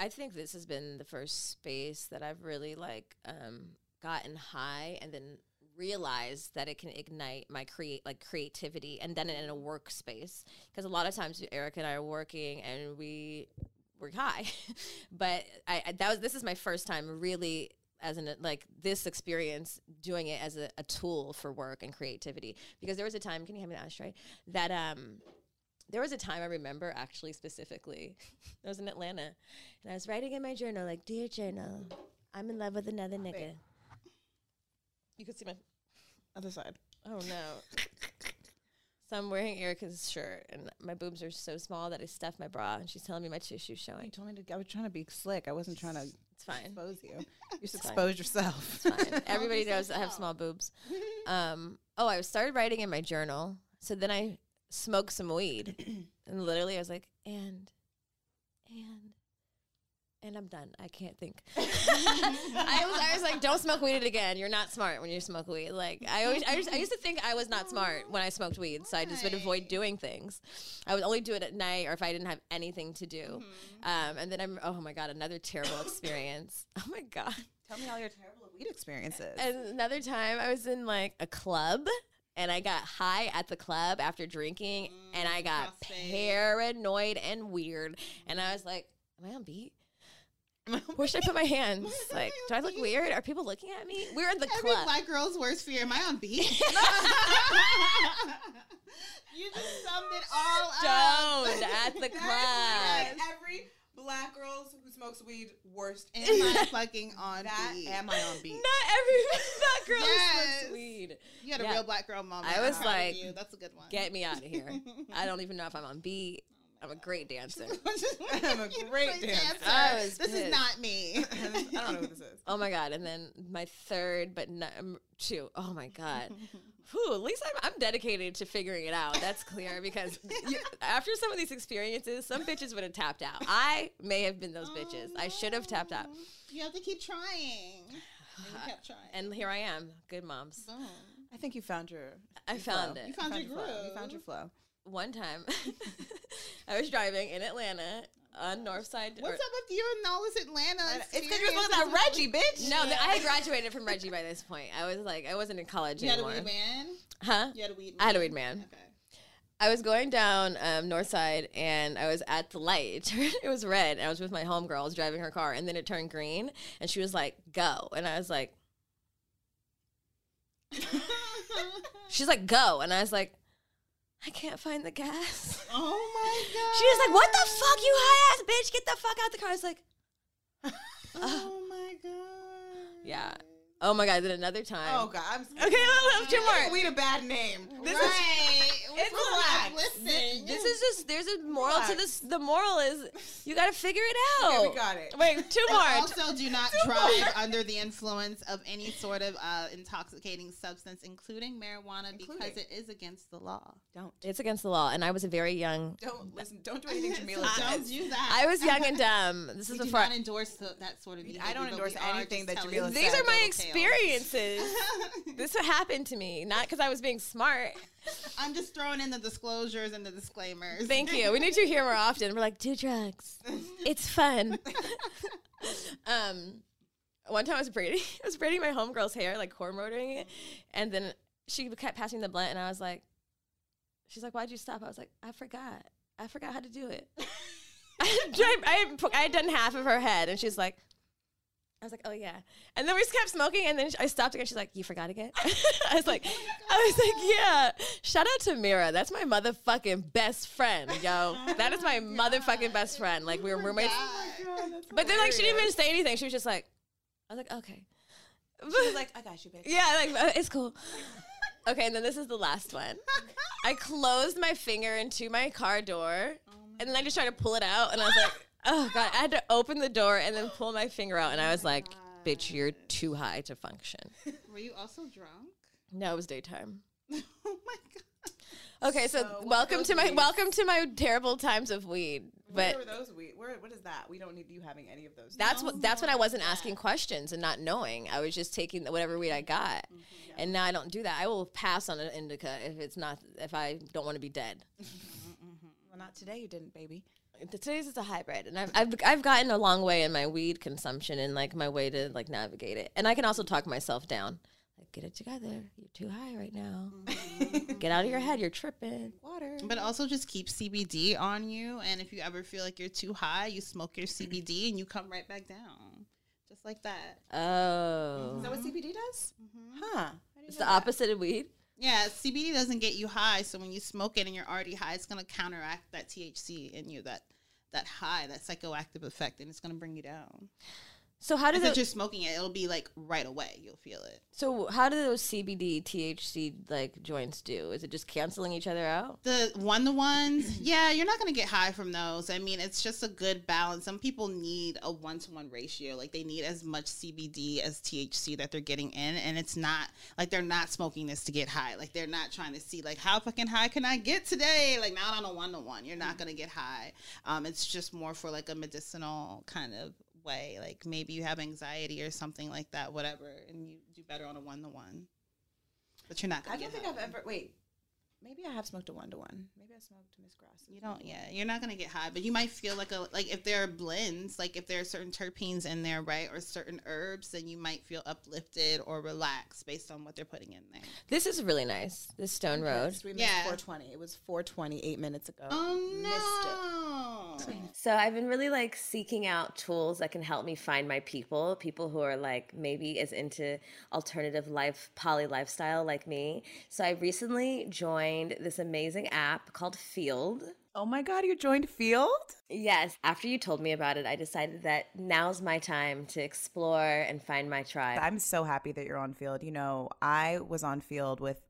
I think this has been the first space that I've really like um, gotten high and then realized that it can ignite my create like creativity and then in a workspace because a lot of times Eric and I are working and we we're high, but I, I that was this is my first time really as an like this experience doing it as a, a tool for work and creativity because there was a time can you have me an ashtray that um there was a time I remember actually specifically. I was in Atlanta and I was writing in my journal, like, Dear Journal, I'm in love with another nigga. You can see my
Other side.
oh no. So I'm wearing Erica's shirt and my boobs are so small that I stuffed my bra and she's telling me my tissue
You
showing.
told me to. I was trying to be slick. I wasn't trying to
It's fine.
expose you. You just exposed yourself.
It's fine. Everybody knows I have small boobs. Um, oh, I started writing in my journal. So then I smoked some weed. and literally I was like, and, and, and I'm done. I can't think. I was, I was like, don't smoke weed again. You're not smart when you smoke weed. Like I always, I, just, I used to think I was not smart when I smoked weed, so I just would avoid doing things. I would only do it at night or if I didn't have anything to do. Um, and then I'm, oh my god, another terrible experience. Oh my god.
Tell me all your terrible weed experiences.
And another time I was in like a club and I got high at the club after drinking and I got paranoid and weird. And I was like, Am I on beat? Where should I put my hands? Like, do I look weird? Are people looking at me? We're in the
Every
club.
black girl's worst fear. Am I on beat? you just summed it all up.
Stoned
up.
at the
Like
club.
every black girl who smokes weed, worst.
Am I fucking on
that?
beat?
Am I on beat?
Not every black girl
Yes.
smokes weed.
You had a
Yeah.
real black girl mom.
I was
I'm proud of
like,
you. that's a good one.
Get me out of here. I don't even know if I'm on beat. I'm a great dancer.
I'm a great dancer.
I was
this is not me.
I don't know who this is.
Oh my god! And then my third, but not, um, two. Oh my god! Whew, at least I'm, I'm dedicated to figuring it out. That's clear because you, after some of these experiences, some bitches would have tapped out. I may have been those bitches. I should have tapped out.
you have to keep trying. And you kept trying.
And here I am, good moms.
Boom.
I think you found your.
I
your
found
flow.
it.
You found your
flow.
groove.
You found your flow.
One time, I was driving in Atlanta on North Side.
What's up with you and all this Atlanta?
It's because you're supposed to have Reggie, bitch.
No, th- I had graduated from Reggie by this point. I was like, I wasn't in college
You had a weed man.
Huh?
You had a weed. Man?
I had a weed man.
Okay.
I was going down um, North Side and I was at the light. It, it was red. And I was with my homegirl. I was driving her car and then it turned green and she was like, go. And I was like, she's like, go. And I was like, I can't find the gas.
Oh my god.
She was like, what the fuck, you high ass bitch? Get the fuck out of the car. I was like,
Oh my god.
yeah. Oh my God. Then another time.
Oh God, I'm
Okay, no, no, two more.
Weed a bad name.
This is
right.
It's
relax.
Listen.
This is just there's a moral to this. The moral is you got to figure it out.
Okay, we got it.
Wait, two more.
also do not drive under the influence of any sort of uh, intoxicating substance, including marijuana, because it is against the law.
Don't.
It's against the law, and I was a very young.
Don't listen. Don't do anything Jamila
Don't do that.
I was young and dumb. This
we
is before.
not endorse the, that sort of.
I don't endorse anything that Jamila
These are my experiences. this happened to me, not because I was being smart.
I'm just throwing in the disclosures and the disclaimers.
Thank you. We need you here more often. We're like, do drugs. It's fun. um, one time I was braiding, I was braiding my homegirl's hair, like cornrowing it, and then she kept passing the blunt, and I was like, she's like, why'd you stop? I was like, I forgot. I forgot how to do it. I, I, I had done half of her head, and she's like, I was like, oh yeah. And then we just kept smoking, and then I stopped again. She's like, you forgot again? I was like, I was like, yeah. Shout out to Mira. That's my motherfucking best friend, yo. That is my motherfucking best friend. Like we were roommates. but then like she didn't even say anything. She was just like, I was like, okay.
She was like, I got you, bitch.
Yeah, like uh, it's cool. Okay, and then this is the last one. I closed my finger into my car door, and then I just tried to pull it out, and I was like, "Oh God!" I had to open the door and then pull my finger out, and I was oh like, "Bitch, you're too high to function."
Were you also drunk?
No, it was daytime.
oh my god.
Okay, so,
So
welcome to my
weeds?
welcome to my terrible times of weed.
Where
But
were those weed? Where, what is that? We don't need you having any of those.
that's what that's when I wasn't asking questions and not knowing. I was just taking whatever weed I mm-hmm, got, and now I don't do that. I will pass on an indica if it's not if I don't want to be dead. Mm-hmm, mm-hmm.
Well, not today. You didn't, baby.
Today's is a hybrid, and I've, I've I've gotten a long way in my weed consumption and like my way to like navigate it. And I can also talk myself down. Like, get it together. You're too high right now. Mm-hmm. get out of your head. You're tripping.
Water.
But also just keep CBD on you, and if you ever feel like you're too high, you smoke your CBD and you come right back down, just like that.
Oh,
Is that what CBD does? Mm-hmm. Huh. I didn't
it's the
that.
opposite of weed.
Yeah, CBD doesn't get you high, so when you smoke it and you're already high, it's gonna counteract that THC in you, that that high, that psychoactive effect, and it's gonna bring you down.
So how does it?
you're smoking it, it'll be like right away. You'll feel it.
So how do those CBD THC like joints do? Is it just canceling each other out?
The one to ones, yeah, you're not gonna get high from those. I mean, it's just a good balance. Some people need a one to one ratio, like they need as much CBD as THC that they're getting in, and it's not like they're not smoking this to get high. Like they're not trying to see like how fucking high can I get today? Like not on a one to one, you're not gonna get high. Um, it's just more for like a medicinal kind of way. Like maybe you have anxiety or something like that, whatever, and you do better on a one to one. But you're not
I don't think
high.
I've ever. Wait, maybe I have smoked a one to one. Maybe I smoked Miss Grass.
You don't, yeah, you're not gonna get high, but you might feel like a like if there are blends, like if there are certain terpenes in there, right, or certain herbs, then you might feel uplifted or relaxed based on what they're putting in there.
This is really nice. This Stone Road.
We missed
Yeah.
420. It was 420 eight minutes ago.
Oh
Missed it.
So I've been really like seeking out tools that can help me find my people, people who are like maybe as into alternative life, poly lifestyle like me. So I recently joined this amazing app called Feeld.
Oh my God, you joined Feeld?
Yes, after you told me about it, I decided that now's my time to explore and find my tribe.
I'm so happy that you're on Feeld. You know, I was on Feeld with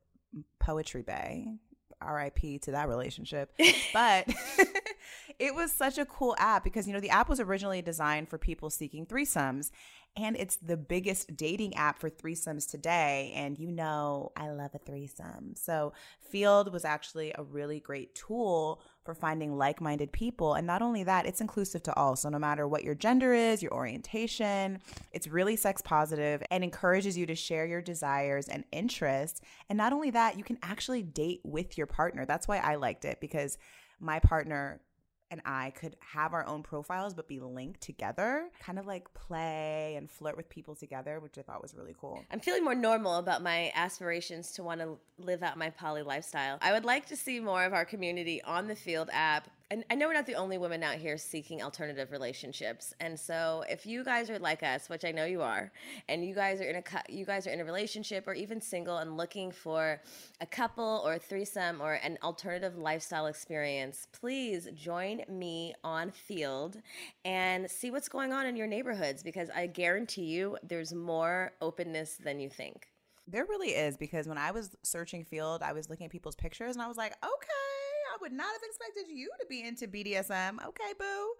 Poetry Bay. RIP to that relationship. But it was such a cool app because, you know, the app was originally designed for people seeking threesomes. And it's the biggest dating app for threesomes today. And you know, I love a threesome. So, Feeld was actually a really great tool for finding like minded people. And not only that, it's inclusive to all. So, no matter what your gender is, your orientation, it's really sex positive and encourages you to share your desires and interests. And not only that, you can actually date with your partner. That's why I liked it because my partner and I could have our own profiles but be linked together, kind of like play and flirt with people together, which I thought was really cool.
I'm feeling more normal about my aspirations to want to live out my poly lifestyle. I would like to see more of our community on the Feeld app. And I know we're not the only women out here seeking alternative relationships. And so if you guys are like us, which I know you are, and you guys are in a you guys are in a relationship or even single and looking for a couple or a threesome or an alternative lifestyle experience, please join me on Feeld and see what's going on in your neighborhoods because I guarantee you there's more openness than you think.
There really is because when I was searching Feeld, I was looking at people's pictures and I was like, okay, I would not have expected you to be into BDSM. Okay, boo.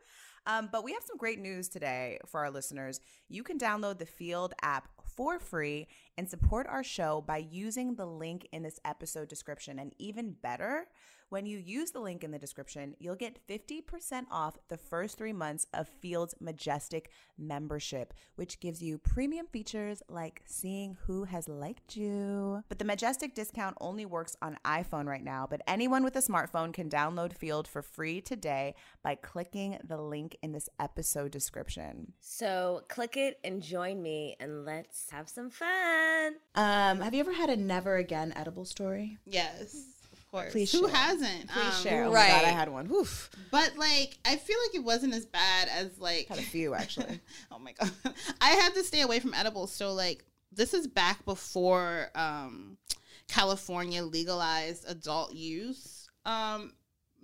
Um, but we have some great news today for our listeners. You can download the Feeld app for free and support our show by using the link in this episode description. And even better, when you use the link in the description, you'll get 50% off the first three months of Feeld's Majestic membership, which gives you premium features like seeing who has liked you. But the Majestic discount only works on iPhone right now, but anyone with a smartphone can download Feeld for free today by clicking the link in this episode description.
So click it and join me and let's have some fun.
Um, have you ever had a never again edible story?
Yes, of course.
Please
Who
share.
hasn't?
Please
Um,
share. Oh my god, I had one. Woof.
But like, I feel like it wasn't as bad as like
Had a few actually.
oh my god, I had to stay away from edibles. So like, this is back before um, California legalized adult use. Um,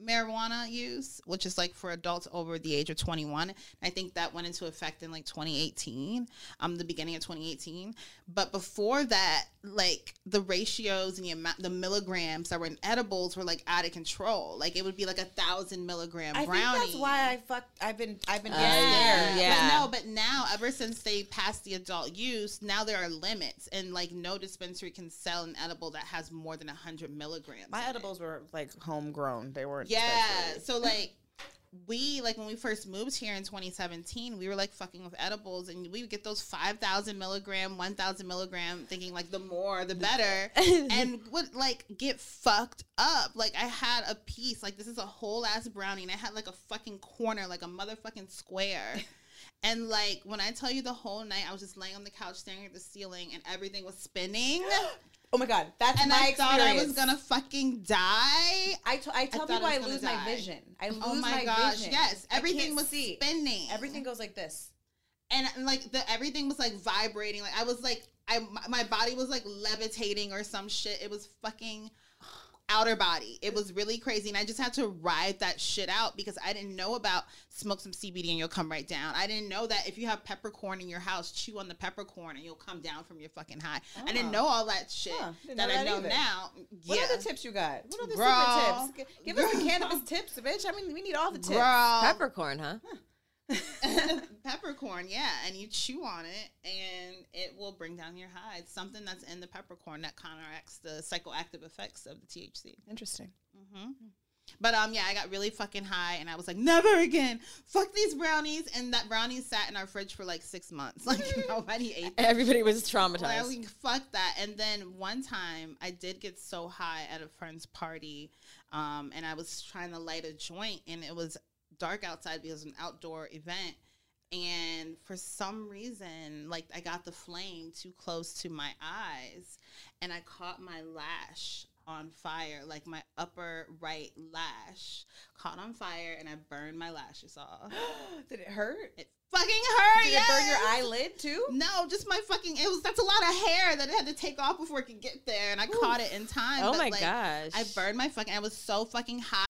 marijuana use which is like for adults over the age of 21 i think that went into effect in like 2018 um the beginning of 2018 but before that like the ratios and the amount the milligrams that were in edibles were like out of control like it would be like a thousand milligram
I
brownie
think that's why I fucked. I've been. I've been.
yeah.
scared.
But no, but now, ever since they passed the adult use, now there are limits, and like no dispensary can sell an edible that has more than a hundred milligrams.
My edibles were like homegrown. They weren't.
Yeah. So like we like when we first moved here in 2017, we were like fucking with edibles, and we would get those 5,000 milligram, 1,000 milligram, thinking like the more the better, and would like get fucked up. Like I had a piece, like this is a whole ass brownie, and I had like a fucking corner, like a motherfucking square. And like when I tell you the whole night, I was just laying on the couch staring at the ceiling, and everything was spinning.
Oh my god, that's
and
my
I
experience.
thought I was gonna fucking die.
I, t- I tell
thought
people
I
I, lose my
die.
vision. I oh lose
Oh my
my
gosh,
vision.
yes. Everything was
see.
spinning.
Everything goes like this.
and, and, like the everything was like vibrating. Like I was like I my- my body was like levitating or some shit. It was fucking outer body. It was really crazy, and I just had to ride that shit out because I didn't know about smoke some CBD and you'll come right down. I didn't know that if you have peppercorn in your house, chew on the peppercorn and you'll come down from your fucking high. I didn't
Oh.
know all that shit
Huh, didn't
that I know
either.
now.
What
yeah.
other tips you got? What other
Girl.
secret tips? Give us the cannabis tips, bitch. I mean, we need all the tips.
Girl.
Peppercorn, huh?
peppercorn, yeah, and you chew on it, and it will bring down your high. It's something that's in the peppercorn that counteracts the psychoactive effects of the THC.
Interesting.
hmm But um, yeah, I got really fucking high, and I was like, never again. Fuck these brownies, and that brownies sat in our fridge for like six months. Like nobody ate. them.
Everybody was
Like,
traumatized.
we- fuck that. And then one time, I did get so high at a friend's party, um, and I was trying to light a joint, and it was dark outside because it was an outdoor event. And for some reason, like I got the flame too close to my eyes, and I caught my lash on fire, like my upper right lash caught on fire, and I burned my lashes off.
Did it hurt?
It fucking hurt.
Did it burn your eyelid too?
No, just my fucking. It was that's a lot of hair that it had to take off before it could get there, and I caught it in time.
Oh
but,
my
like,
gosh.
I burned my fucking. I was so fucking hot.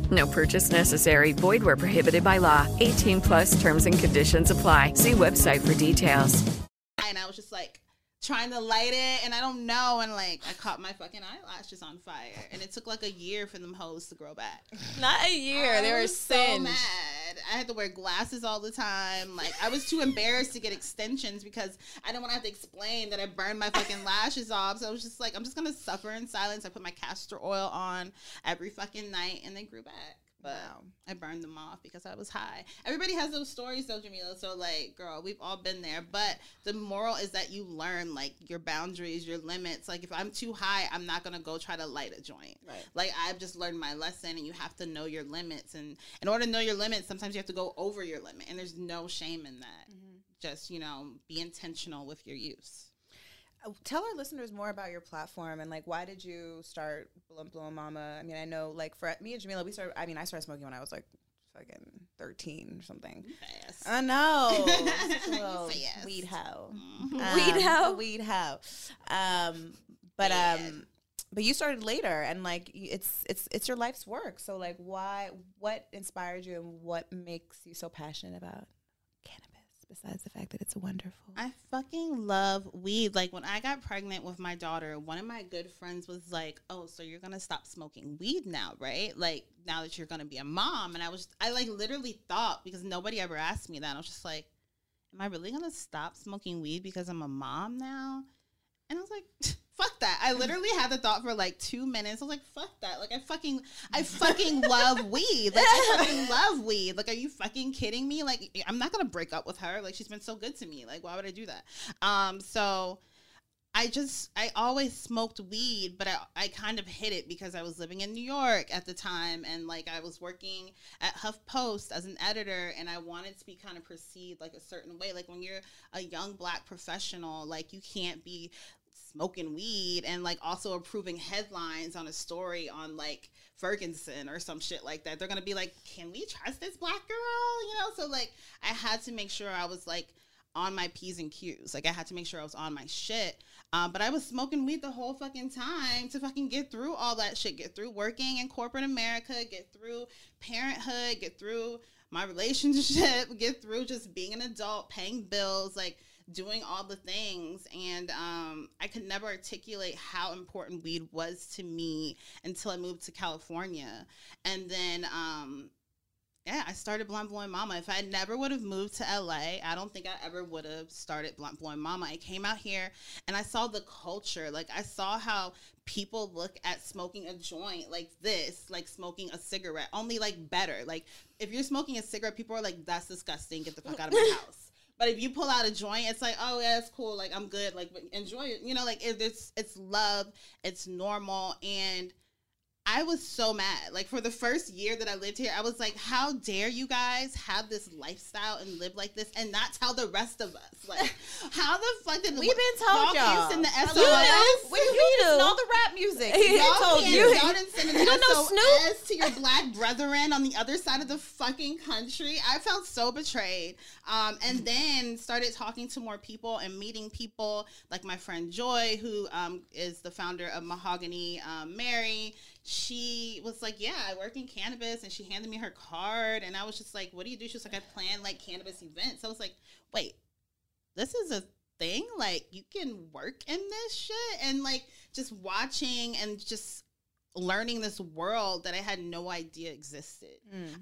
No purchase necessary. Void where prohibited by law. 18 plus terms and conditions apply. See website for details.
And I was just like trying to light it, and I don't know, and like I caught my fucking eyelashes on fire, and it took like a year for them hoes to grow back.
Not a year.
I
they were
was so
singed.
mad. I had to wear glasses all the time. Like I was too embarrassed to get extensions because I didn't want to have to explain that I burned my fucking lashes off. So I was just like, I'm just gonna suffer in silence. I put my castor oil on every fucking night, and they grew back. But I burned them off because I was high. Everybody has those stories, though, Jamila. So, like, girl, we've all been there. But the moral is that you learn, like, your boundaries, your limits. Like, if I'm too high, I'm not gonna go try to light a joint.
Right.
Like, I've just learned my lesson, and you have to know your limits. And in order to know your limits, sometimes you have to go over your limit, and there's no shame in that. Mm-hmm. Just you know, be intentional with your use.
Uh, Tell our listeners more about your platform and like why did you start Blunt Blowin' Mama? I mean, I know like for me and Jamila, we started. I mean, I started smoking when I was like fucking thirteen or something.
Fast.
I know, Such a little
Fast.
weed hoe,
Weed
Um,
hoe?
weed hoe. Um, but um, but you started later, and like it's it's it's your life's work. So like, why? What inspired you, and what makes you so passionate about cannabis? Besides the fact that it's wonderful.
I fucking love weed. Like when I got pregnant with my daughter, one of my good friends was like, "Oh, so you're gonna stop smoking weed now, right? Like now that you're gonna be a mom." And I was, I like literally thought because nobody ever asked me that. I was just like, "Am I really gonna stop smoking weed because I'm a mom now?" And I was like, "Fuck that!" I literally had the thought for like two minutes. I was like, "Fuck that!" Like I fucking, I fucking love weed. Like I fucking love weed. Like, are you fucking kidding me? Like, I'm not gonna break up with her. Like, she's been so good to me. Like, why would I do that? Um, so I just I always smoked weed, but I, I kind of hid it because I was living in New York at the time and like I was working at HuffPost as an editor and I wanted to be kind of perceived like a certain way. Like when you're a young black professional, like you can't be smoking weed and like also approving headlines on a story on like Ferguson or some shit like that. They're gonna be like, Can we trust this black girl? You know, so like I had to make sure I was like on my P's and Q's. Like I had to make sure I was on my shit. Um, but I was smoking weed the whole fucking time to fucking get through all that shit, get through working in corporate America, get through parenthood, get through my relationship, get through just being an adult, paying bills, like doing all the things. And um, I could never articulate how important weed was to me until I moved to California. And then um, yeah, I started Blunt Blowing Mama. If I never would have moved to LA, I don't think I ever would have started Blunt Blowing Mama. I came out here and I saw the culture. Like I saw how people look at smoking a joint like this, like smoking a cigarette, only like better. Like if you're smoking a cigarette, people are like, "That's disgusting. Get the fuck out of my house." But if you pull out a joint, it's like, oh yeah, it's cool. Like I'm good. Like enjoy it. You know, like it's it's love. It's normal and. I was so mad. Like for the first year that I lived here, I was like, "How dare you guys have this lifestyle and live like this, and not tell the rest of us? Like, how the fuck did
We've been told
y'all can't the SOS?
You knew. We,
You knew
all the rap music.
He
Y'all
told you.
Y'all didn't send an
You don't know
SOS to your black brethren on the other side of the fucking country. I felt so betrayed. Um, and then started talking to more people and meeting people like my friend Joy, who um, is the founder of Mahogany um, Mary. She was like, "Yeah, I work in cannabis," and she handed me her card, and I was just like, "What do you do?" She was like, "I plan like cannabis events." I was like, "Wait." this is a thing. Like you can work in this shit, and like just watching and just learning this world that I had no idea existed.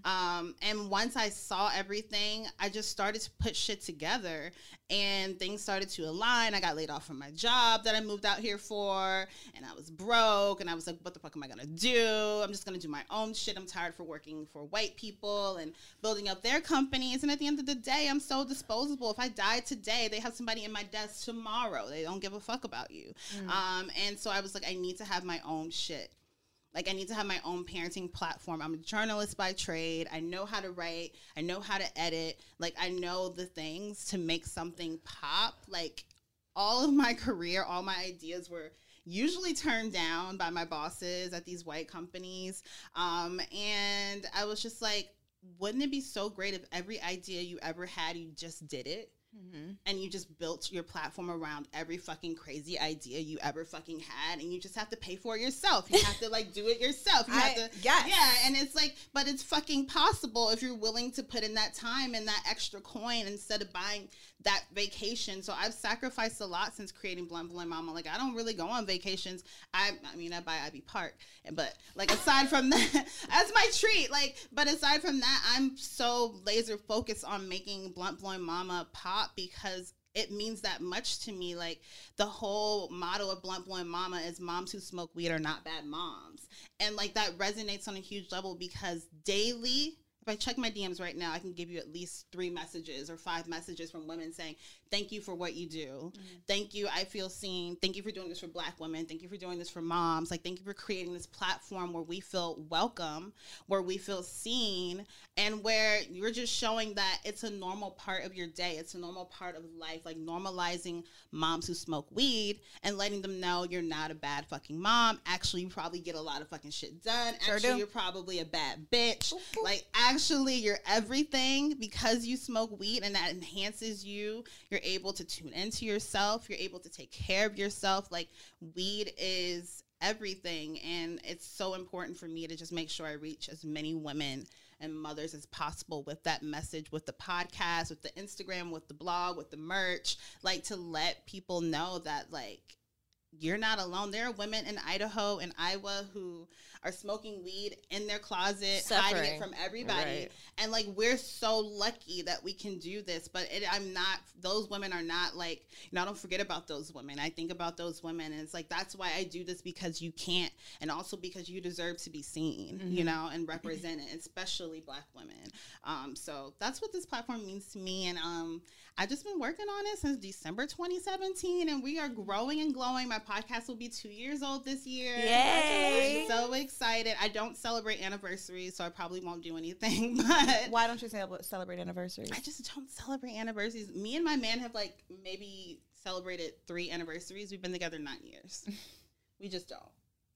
Um, and once I saw everything, I just started to put shit together and things started to align. I got laid off from my job that I moved out here for, and I was broke. And I was like, what the fuck am I gonna do? I'm just gonna do my own shit. I'm tired for working for white people and building up their companies. And at the end of the day, I'm so disposable. If I die today, they have somebody in my desk tomorrow. They don't give a fuck about you. Um, and so I was like, I need to have my own shit. Like I need to have my own parenting platform. I'm a journalist by trade. I know how to write. I know how to edit. Like I know the things to make something pop. Like all of my career, all my ideas were usually turned down by my bosses at these white companies. Um, and I was just like, wouldn't it be so great if every idea you ever had, you just did it? Mm-hmm. and you just built your platform around every fucking crazy idea you ever fucking had and you just have to pay for it yourself. You have to like do it yourself. You have to
yes.
yeah and it's like but it's fucking possible if you're willing to put in that time and that extra coin instead of buying that vacation. So i've sacrificed a lot since creating blunt blowing mama. Like i don't really go on vacations. I i mean i buy ivy park but like aside from that that's my treat. Like but aside from that i'm so laser focused on making blunt blowing mama pop because it means that much to me. Like the whole motto of Blunt Blowing Mama is moms who smoke weed are not bad moms. And like that resonates on a huge level because daily, if I check my DMs right now, I can give you at least three messages or five messages from women saying, Thank you for what you do. Mm-hmm. Thank you. I feel seen. Thank you for doing this for black women. Thank you for doing this for moms. Like, thank you for creating this platform where we feel welcome, where we feel seen, and where you're just showing that it's a normal part of your day. It's a normal part of life. Like, normalizing moms who smoke weed and letting them know you're not a bad fucking mom. Actually, you probably get a lot of fucking shit done.
Sure
actually,
do.
you're probably a bad bitch. Like, actually, you're everything because you smoke weed and that enhances you. You're able to tune into yourself. You're able to take care of yourself. Like, weed is everything. And it's so important for me to just make sure I reach as many women and mothers as possible with that message, with the podcast, with the Instagram, with the blog, with the merch, like to let people know that, like, you're not alone. There are women in Idaho and Iowa who are smoking weed in their closet, hiding it from everybody.
Right.
And like we're so lucky that we can do this, but it, I'm not. Those women are not like you know. I don't forget about those women. I think about those women, and it's like that's why I do this because you can't, and also because you deserve to be seen, you
Mhm.
know, and represented, especially Black women. Um, so that's what this platform means to me, and um, I've just been working on it since December 2017, and we are growing and glowing. My podcast will be two years old this year.
Yay.
I'm so excited! I don't celebrate anniversaries, so I probably won't do anything. But
Why don't you celebrate anniversaries?
I just don't celebrate anniversaries. Me and my man have like maybe celebrated three anniversaries. We've been together nine years. we just don't.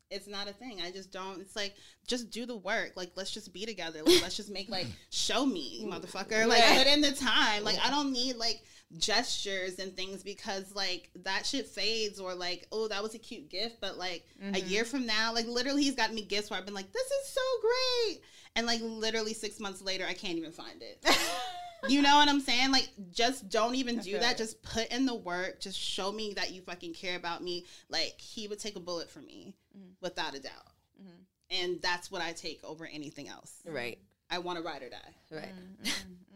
It's not a thing. I just don't. It's like just do the work. Like let's just be together. Like let's just make like show me, motherfucker. Like put in the time. Like I don't need like gestures and things because like that shit fades or like oh that was a cute gift, but like a
Mhm.
year from now, like literally he's gotten me gifts where I've been like this is so great, and like literally six months later I can't even find it. You know what I'm saying? Like, just don't even do
feel
that.
it.
Just put in the work. Just show me that you fucking care about me. Like, he would take a bullet for me without a doubt. And that's what I take over anything else.
Right.
I want to ride or die.
Right.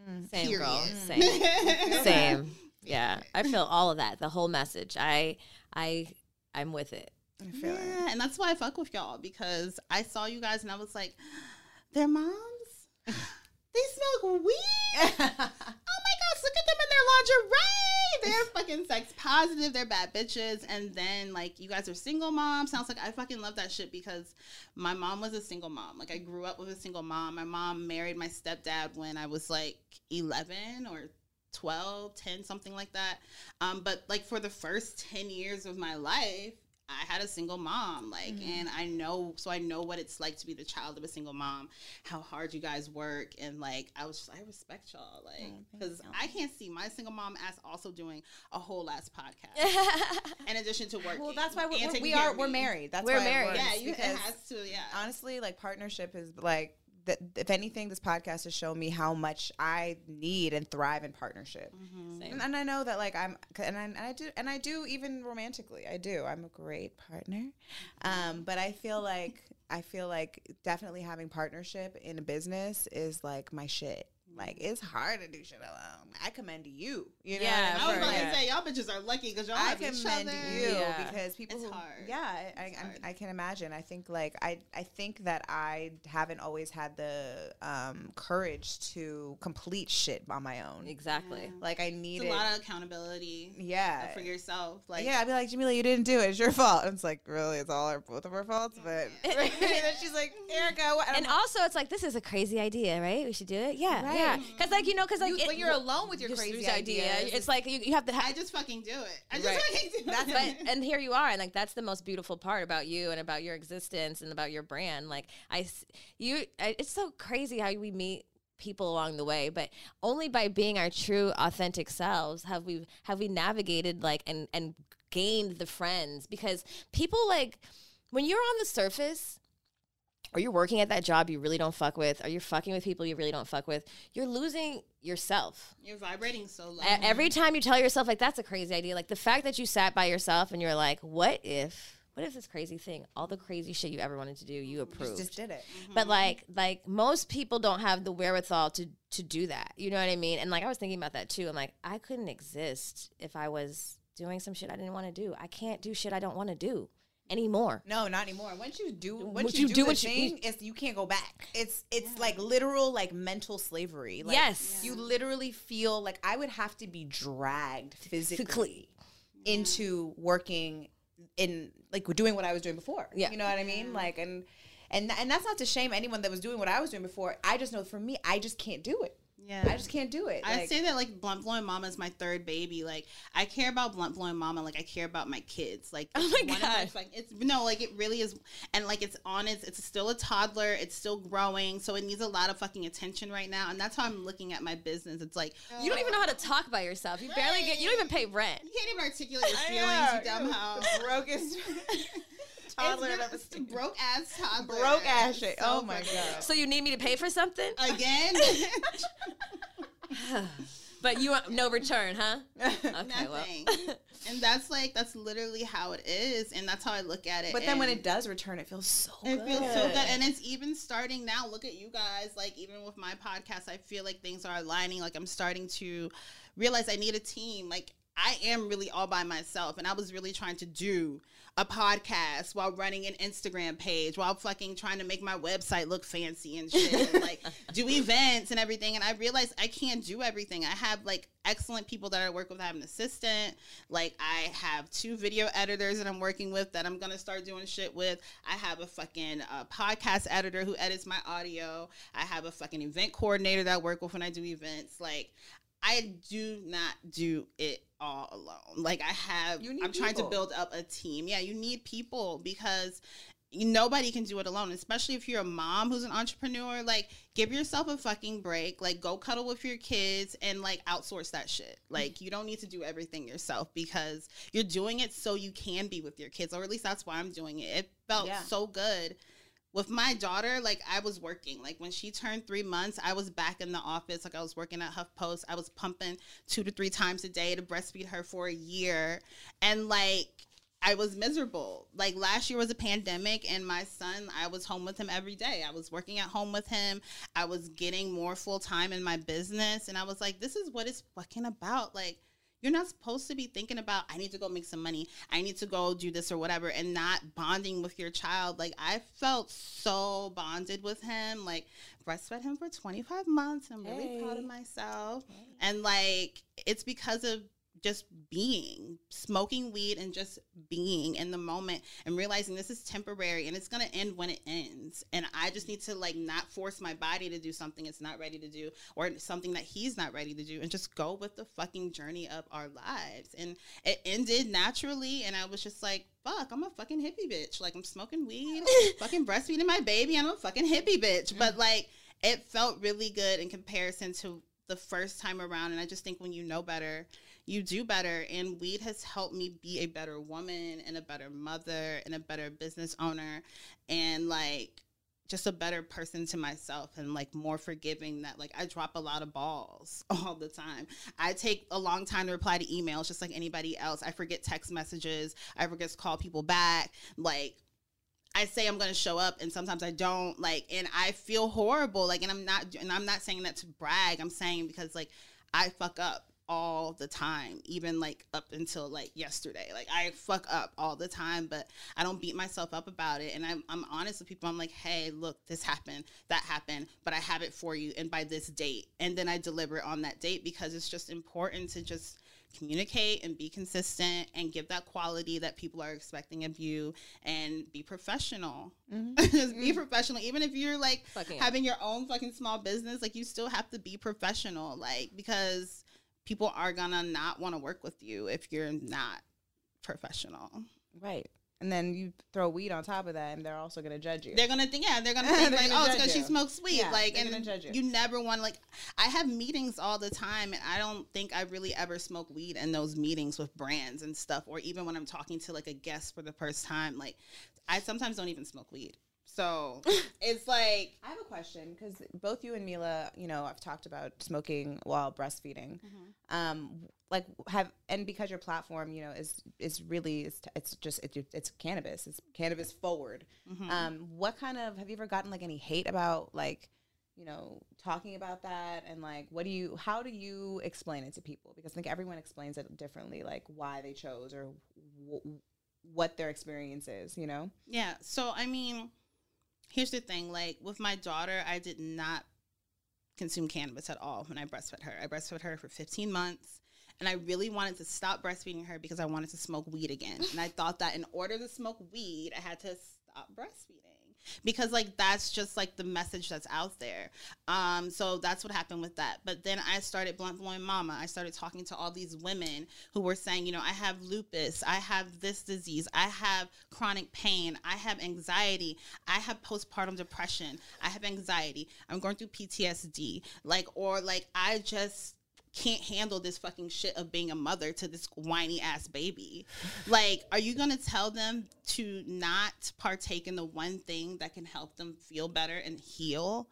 Mm,
Same
Period.
girl. Same. Same. Yeah. I feel all of that. The whole message. I I I'm with it.
Yeah, and that's why I fuck with y'all because I saw you guys and I was like, their moms, they smoke weed. oh my gosh, look at them in their lingerie. They're fucking sex positive. They're bad bitches. And then like you guys are single moms. Sounds like I fucking love that shit because my mom was a single mom. Like I grew up with a single mom. My mom married my stepdad when I was like 11 or 12, 10, something like that. Um, but like for the first 10 years of my life, I had a single mom, like, mm-hmm. and I know, so I know what it's like to be the child of a single mom, how hard you guys work, and like, I was, just, I respect y'all, like, oh, because I can't see my single mom as also doing a whole ass podcast in addition to working.
Well, that's why we're, we're, we are we're married. That's why
We're
why it
married.
Yeah, you, it has to. Yeah,
honestly, like partnership is like that if anything, this podcast has shown me how much I need and thrive in partnership. And, and I know that like I'm, and I, and I do, and I do even romantically. I do. I'm a great partner, um, but I feel like I feel like definitely having partnership in a business is like my shit. Like it's hard to do shit alone. I commend you. You know,
Yeah,
what
I was
mean?
about
Yeah.
to say y'all bitches are lucky because y'all
I
have each
commend
other.
you
Yeah.
because people
It's
who,
hard.
yeah, I, I, I'm- I can imagine. I think like I, I think that I haven't always had the um, courage to complete shit on my own.
Exactly.
Like I
It's
needed,
a lot of accountability.
yeah,
For yourself, like
yeah. I'd be like, Jamila, you didn't do it. It's your fault. And it's like, really, it's all our both of our faults. But and then she's like, Erica, what?
And also, it's like this is a crazy idea, right? We should do it. Yeah,
Right.
yeah. Because like you know, because like
You-
it-
when you're alone with your crazy
idea,
ideas,
it's like you, you have to. Ha-
I just fucking do it. I just
Right.
fucking do
That's
it.
but and here you are, and like that's the most beautiful part about you and about your existence and about your brand. Like I, you, I, it's so crazy how we meet people along the way, but only by being our true, authentic selves have we have we navigated like and and gained the friends because people like when you're on the surface or you're working at that job you really don't fuck with, or you're fucking with people you really don't fuck with, you're losing yourself.
You're vibrating so low.
Every time you tell yourself like that's a crazy idea, like the fact that you sat by yourself and you're like, what if, what if this crazy thing, all the crazy shit you ever wanted to do, you approved,
just did it.
But mm-hmm. like, like most people don't have the wherewithal to to do that. You know what I mean? And like I was thinking about that too. I'm like, I couldn't exist if I was doing some shit I didn't want to do. I can't do shit I don't want to do anymore.
No, not anymore. Once you do, once
Once
you,
you
do,
do
the
what you-
thing, it's you can't go back. It's it's like literal like mental slavery. Like,
Yes.
you literally feel like I would have to be dragged physically into working in like doing what I was doing before.
Yeah.
you know what I mean. Like and and and that's not to shame anyone that was doing what I was doing before. I just know for me, I just can't do it.
Yeah.
I just can't do it.
I
Like-
say that like blunt blowing mama is my third baby. Like I care about blunt blowing mama. Like I care about my kids. Like
Oh my
one of
God.
those, like it's no like it really is. And like it's on its. It's still a toddler. It's still growing. So it needs a lot of fucking attention right now. And that's how I'm looking at my business. It's like
You don't even know how to talk by yourself. You barely get. You don't even pay rent.
you can't even articulate your feelings. You dumb hoe.
The brokest toddler
It's
I've ever seen.
broke ass toddler.
Broke ass shit.
So
Oh my god.
So you need me to pay for something?
Again.
But you want no return, huh? Okay, well.
Nothing. and that's like that's literally how it is, and that's how I look at it.
But then when it does return, it feels so good.
It
good.
feels so good. And it's even starting now. Look at you guys. Like, even with my podcast, I feel like things are aligning. Like, I'm starting to realize I need a team. Like, I am really all by myself. And I was really trying to do a podcast while running an Instagram page, while fucking trying to make my website look fancy and shit. and, like, do events and everything. And I realized I can't do everything. I have, like, excellent people that I work with. I have an assistant. Like, I have two video editors that I'm working with that I'm going to start doing shit with. I have a fucking uh, podcast editor who edits my audio. I have a fucking event coordinator that I work with when I do events. Like, I do not do it all alone. Like I have I'm trying to build up a team. Yeah, you need people because nobody can do it alone, especially if you're a mom who's an entrepreneur. Like, give yourself a fucking break. Like, go cuddle with your kids and like outsource that shit. Like, you don't need to do everything yourself because you're doing it so you can be with your kids, or at least that's why I'm doing it. It felt
Yeah.
so good with my daughter, like I was working. Like when she turned three months, I was back in the office. Like I was working at HuffPost. I was pumping two to three times a day to breastfeed her for a year. And like I was miserable. Like last year was a pandemic, and my son, I was home with him every day. I was working at home with him. I was getting more full time in my business. And I was like, this is what it's fucking about. Like, you're not supposed to be thinking about, I need to go make some money. I need to go do this or whatever, and not bonding with your child. Like, I felt so bonded with him. Like, breastfed him for 25 months. I'm really proud of myself. And, like, it's because of just being, smoking weed and just being in the moment and realizing this is temporary and it's going to end when it ends. And I just need to like not force my body to do something it's not ready to do or something that he's not ready to do and just go with the fucking journey of our lives. And it ended naturally and I was just like, fuck, I'm a fucking hippie bitch. Like I'm smoking weed, fucking breastfeeding my baby, and I'm a fucking hippie bitch. But like it felt really good in comparison to the first time around and i just think when you know better you do better and weed has helped me be a better woman and a better mother and a better business owner and like just a better person to myself and like more forgiving that like I drop a lot of balls all the time. I take a long time to reply to emails just like anybody else. I forget text messages. I forget to call people back. Like I say I'm going to show up and sometimes I don't like and I feel horrible like and I'm not and I'm not saying that to brag. I'm saying because like I fuck up all the time, even like up until like yesterday. Like I fuck up all the time, but I don't beat myself up about it. And I'm, I'm honest with people. I'm like, hey, look, this happened, that happened, but I have it for you. And by this date, and then I deliver it on that date because it's just important to just communicate and be consistent and give that quality that people are expecting of you and be professional. Mm-hmm. be professional. Even if you're like fucking having your own fucking small business, like you still have to be professional. Like, because people are gonna not want to work with you if you're not professional.
Right. And then you throw weed on top of that, and they're also gonna judge you.
They're gonna think, yeah, they're gonna think they're like, gonna oh, it's because she smokes weed, yeah, like, and you. you never want like. I have meetings all the time, and I don't think I really ever smoke weed in those meetings with brands and stuff, or even when I'm talking to like a guest for the first time. Like, I sometimes don't even smoke weed. So it's like
I have a question because both you and Mila, you know, I've talked about smoking while breastfeeding. Mm-hmm. Um, like have and because your platform, you know, is is really it's, it's just it's, it's cannabis. It's cannabis forward. Mm-hmm. Um, what kind of have you ever gotten like any hate about like you know talking about that and like what do you how do you explain it to people because i think everyone explains it differently like why they chose or w- what their experience is you know
yeah so i mean here's the thing like with my daughter i did not consume cannabis at all when i breastfed her. I breastfed her for 15 months and i really wanted to stop breastfeeding her because i wanted to smoke weed again. And i thought that in order to smoke weed i had to stop breastfeeding because like that's just like the message that's out there. Um, so that's what happened with that. But then I started blunt blowing mama. I started talking to all these women who were saying, you know, I have lupus, I have this disease, I have chronic pain, I have anxiety, I have postpartum depression, I have anxiety, I'm going through PTSD, like or like I just can't handle this fucking shit of being a mother to this whiny ass baby. Like, are you gonna tell them to not partake in the one thing that can help them feel better and heal?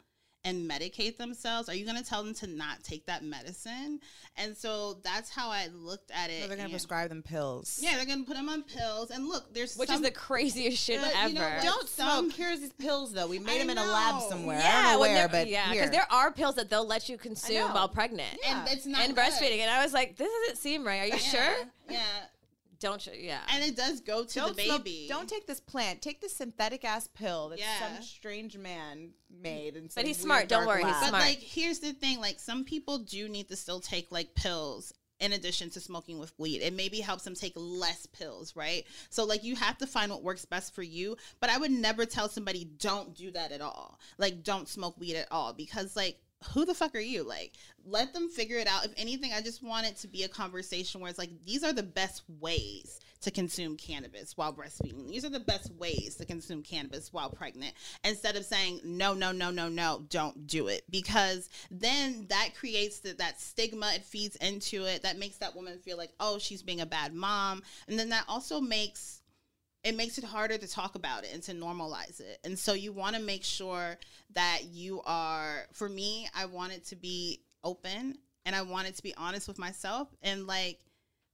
And medicate themselves? Are you going to tell them to not take that medicine? And so that's how I looked at it.
So they're going to prescribe them pills.
Yeah, they're going to put them on pills. And look, there's
which
some,
is the craziest shit but, ever. You know
Don't some, smoke. Here's these pills though. We made I them in know. a lab somewhere. Yeah, I don't know where, but
yeah, because there are pills that they'll let you consume while pregnant.
Yeah. And it's not
and breastfeeding. And I was like, this doesn't seem right. Are you yeah. sure?
Yeah.
Don't you? Yeah.
And it does go to
don't
the baby.
Smoke, don't take this plant. Take this synthetic ass pill that yeah. some strange man made. And
but he's smart. Don't worry. Lab. He's
smart.
But
like, here's the thing: like, some people do need to still take like pills in addition to smoking with weed. It maybe helps them take less pills, right? So like you have to find what works best for you, but I would never tell somebody don't do that at all. Like don't smoke weed at all because like who the fuck are you? Like, let them figure it out. If anything, I just want it to be a conversation where it's like, these are the best ways to consume cannabis while breastfeeding. These are the best ways to consume cannabis while pregnant. Instead of saying, no, no, no, no, no, don't do it. Because then that creates the, that stigma. It feeds into it. That makes that woman feel like, oh, she's being a bad mom. And then that also makes it makes it harder to talk about it and to normalize it. And so you want to make sure that you are, for me, I want it to be open and I want it to be honest with myself. And like,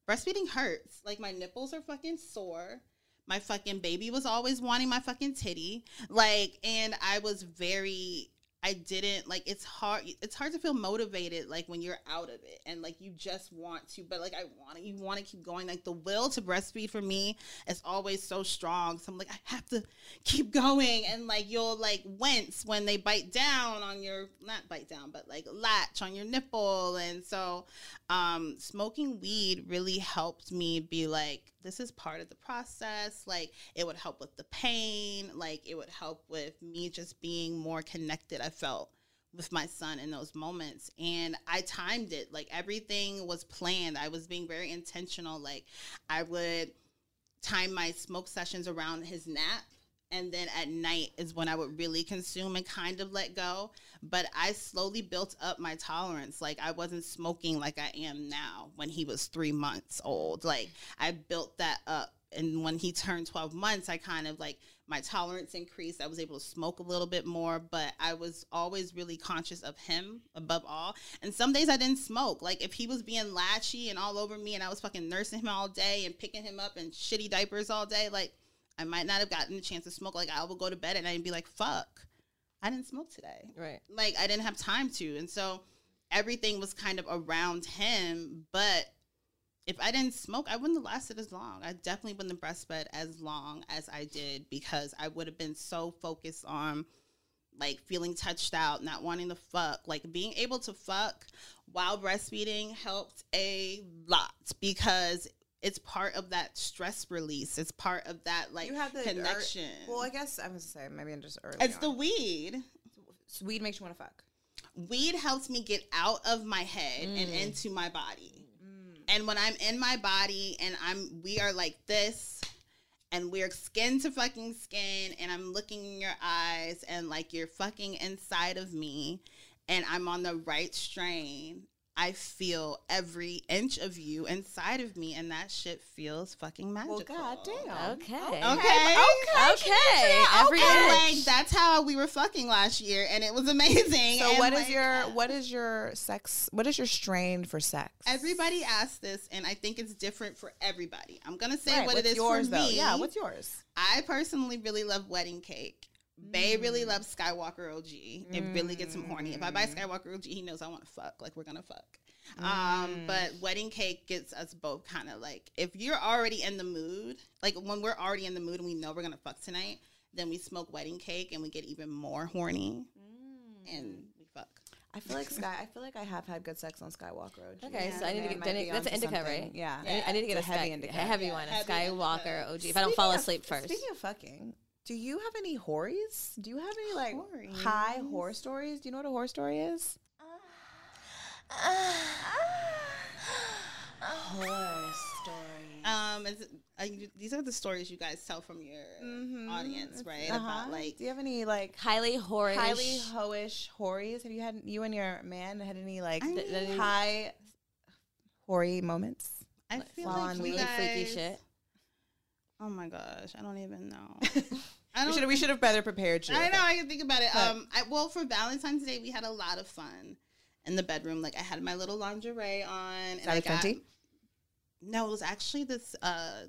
breastfeeding hurts. Like, my nipples are fucking sore. My fucking baby was always wanting my fucking titty. Like, and I was very I didn't like it's hard it's hard to feel motivated like when you're out of it and like you just want to but like I want to you want to keep going like the will to breastfeed for me is always so strong so I'm like I have to keep going and like you'll like wince when they bite down on your not bite down but like latch on your nipple and so um smoking weed really helped me be like this is part of the process. Like it would help with the pain. Like it would help with me just being more connected. I felt with my son in those moments and I timed it like everything was planned. I was being very intentional like I would time my smoke sessions around his nap and then at night is when I would really consume and kind of let go. But I slowly built up my tolerance. Like I wasn't smoking like I am now when he was three months old. Like I built that up and when he turned 12 months, I kind of like my tolerance increased. I was able to smoke a little bit more, but I was always really conscious of him above all. And some days I didn't smoke. Like if he was being latchy and all over me and I was fucking nursing him all day and picking him up in shitty diapers all day, like I might not have gotten the chance to smoke. Like I would go to bed and I'd be like, fuck, I didn't smoke today.
Right.
Like I didn't have time to. And so everything was kind of around him, but if I didn't smoke, I wouldn't have lasted as long. I definitely wouldn't have breastfed as long as I did because I would have been so focused on like feeling touched out, not wanting to fuck. Like being able to fuck while breastfeeding helped a lot because it's part of that stress release. It's part of that like
you have the
connection.
well, I guess I was gonna say maybe I'm just early.
it's
on.
the weed.
So weed makes you want to fuck.
Weed helps me get out of my head and
Mm.
into my body. And when I'm in my body and I'm we are like this and we're skin to fucking skin and I'm looking in your eyes and like you're fucking inside of me and I'm on the right strain. I feel every inch of you inside of me, and that shit feels fucking magical.
Well, goddamn.
Okay.
Okay.
Okay. Okay. Every
And,
inch.
like that's how we were fucking last year, and it was amazing.
So
And,
what is
like,
your what is your sex? What is your strain for sex?
Everybody asks this, and I think it's different for everybody. I'm gonna say
Right,
what it
what's
is
yours,
for
though?
me.
Yeah, what's yours?
I personally really love wedding cake. Bay
Mm.
really loves Skywalker OG. It really gets him horny. If I buy Skywalker OG, he knows I want to fuck. Like we're gonna fuck.
Mm.
Um, but wedding cake gets us both kind of like if you're already in the mood, like when we're already in the mood and we know we're gonna fuck tonight, then we smoke wedding cake and we get even more horny,
Mm.
and we fuck.
I feel like Sky. I feel like I have had good sex on Skywalker Road.
Okay, so I need to get then it- that's an indica, right?
Yeah,
I need, I need to get a
It's heavy
heavy
indica.
a heavy one, a
heavy
Skywalker OG. If I don't fall
Speaking of-
asleep first.
Speaking of fucking, do you have any horries? Do you have any like high horror stories? Do you know what a horror story is? horror story.
Um, is it, uh, you, these are the stories you guys tell from your audience, right?
Uh-huh.
About like
do you have any like
highly horror,
highly hoish horries? Have you had you and your man had any like
I mean-
high hoary moments?
I feel
while
like
on
you
weed?
guys,
freaky shit.
Oh my gosh, I don't even know. I don't.
we should have better prepared you.
I know. I can think about it.
But-
Um, I, well, for Valentine's Day, we had a lot of fun in the bedroom. Like I had my little lingerie on.
Is
and
that
I
a
got-
Fenty?
No, it was actually this uh,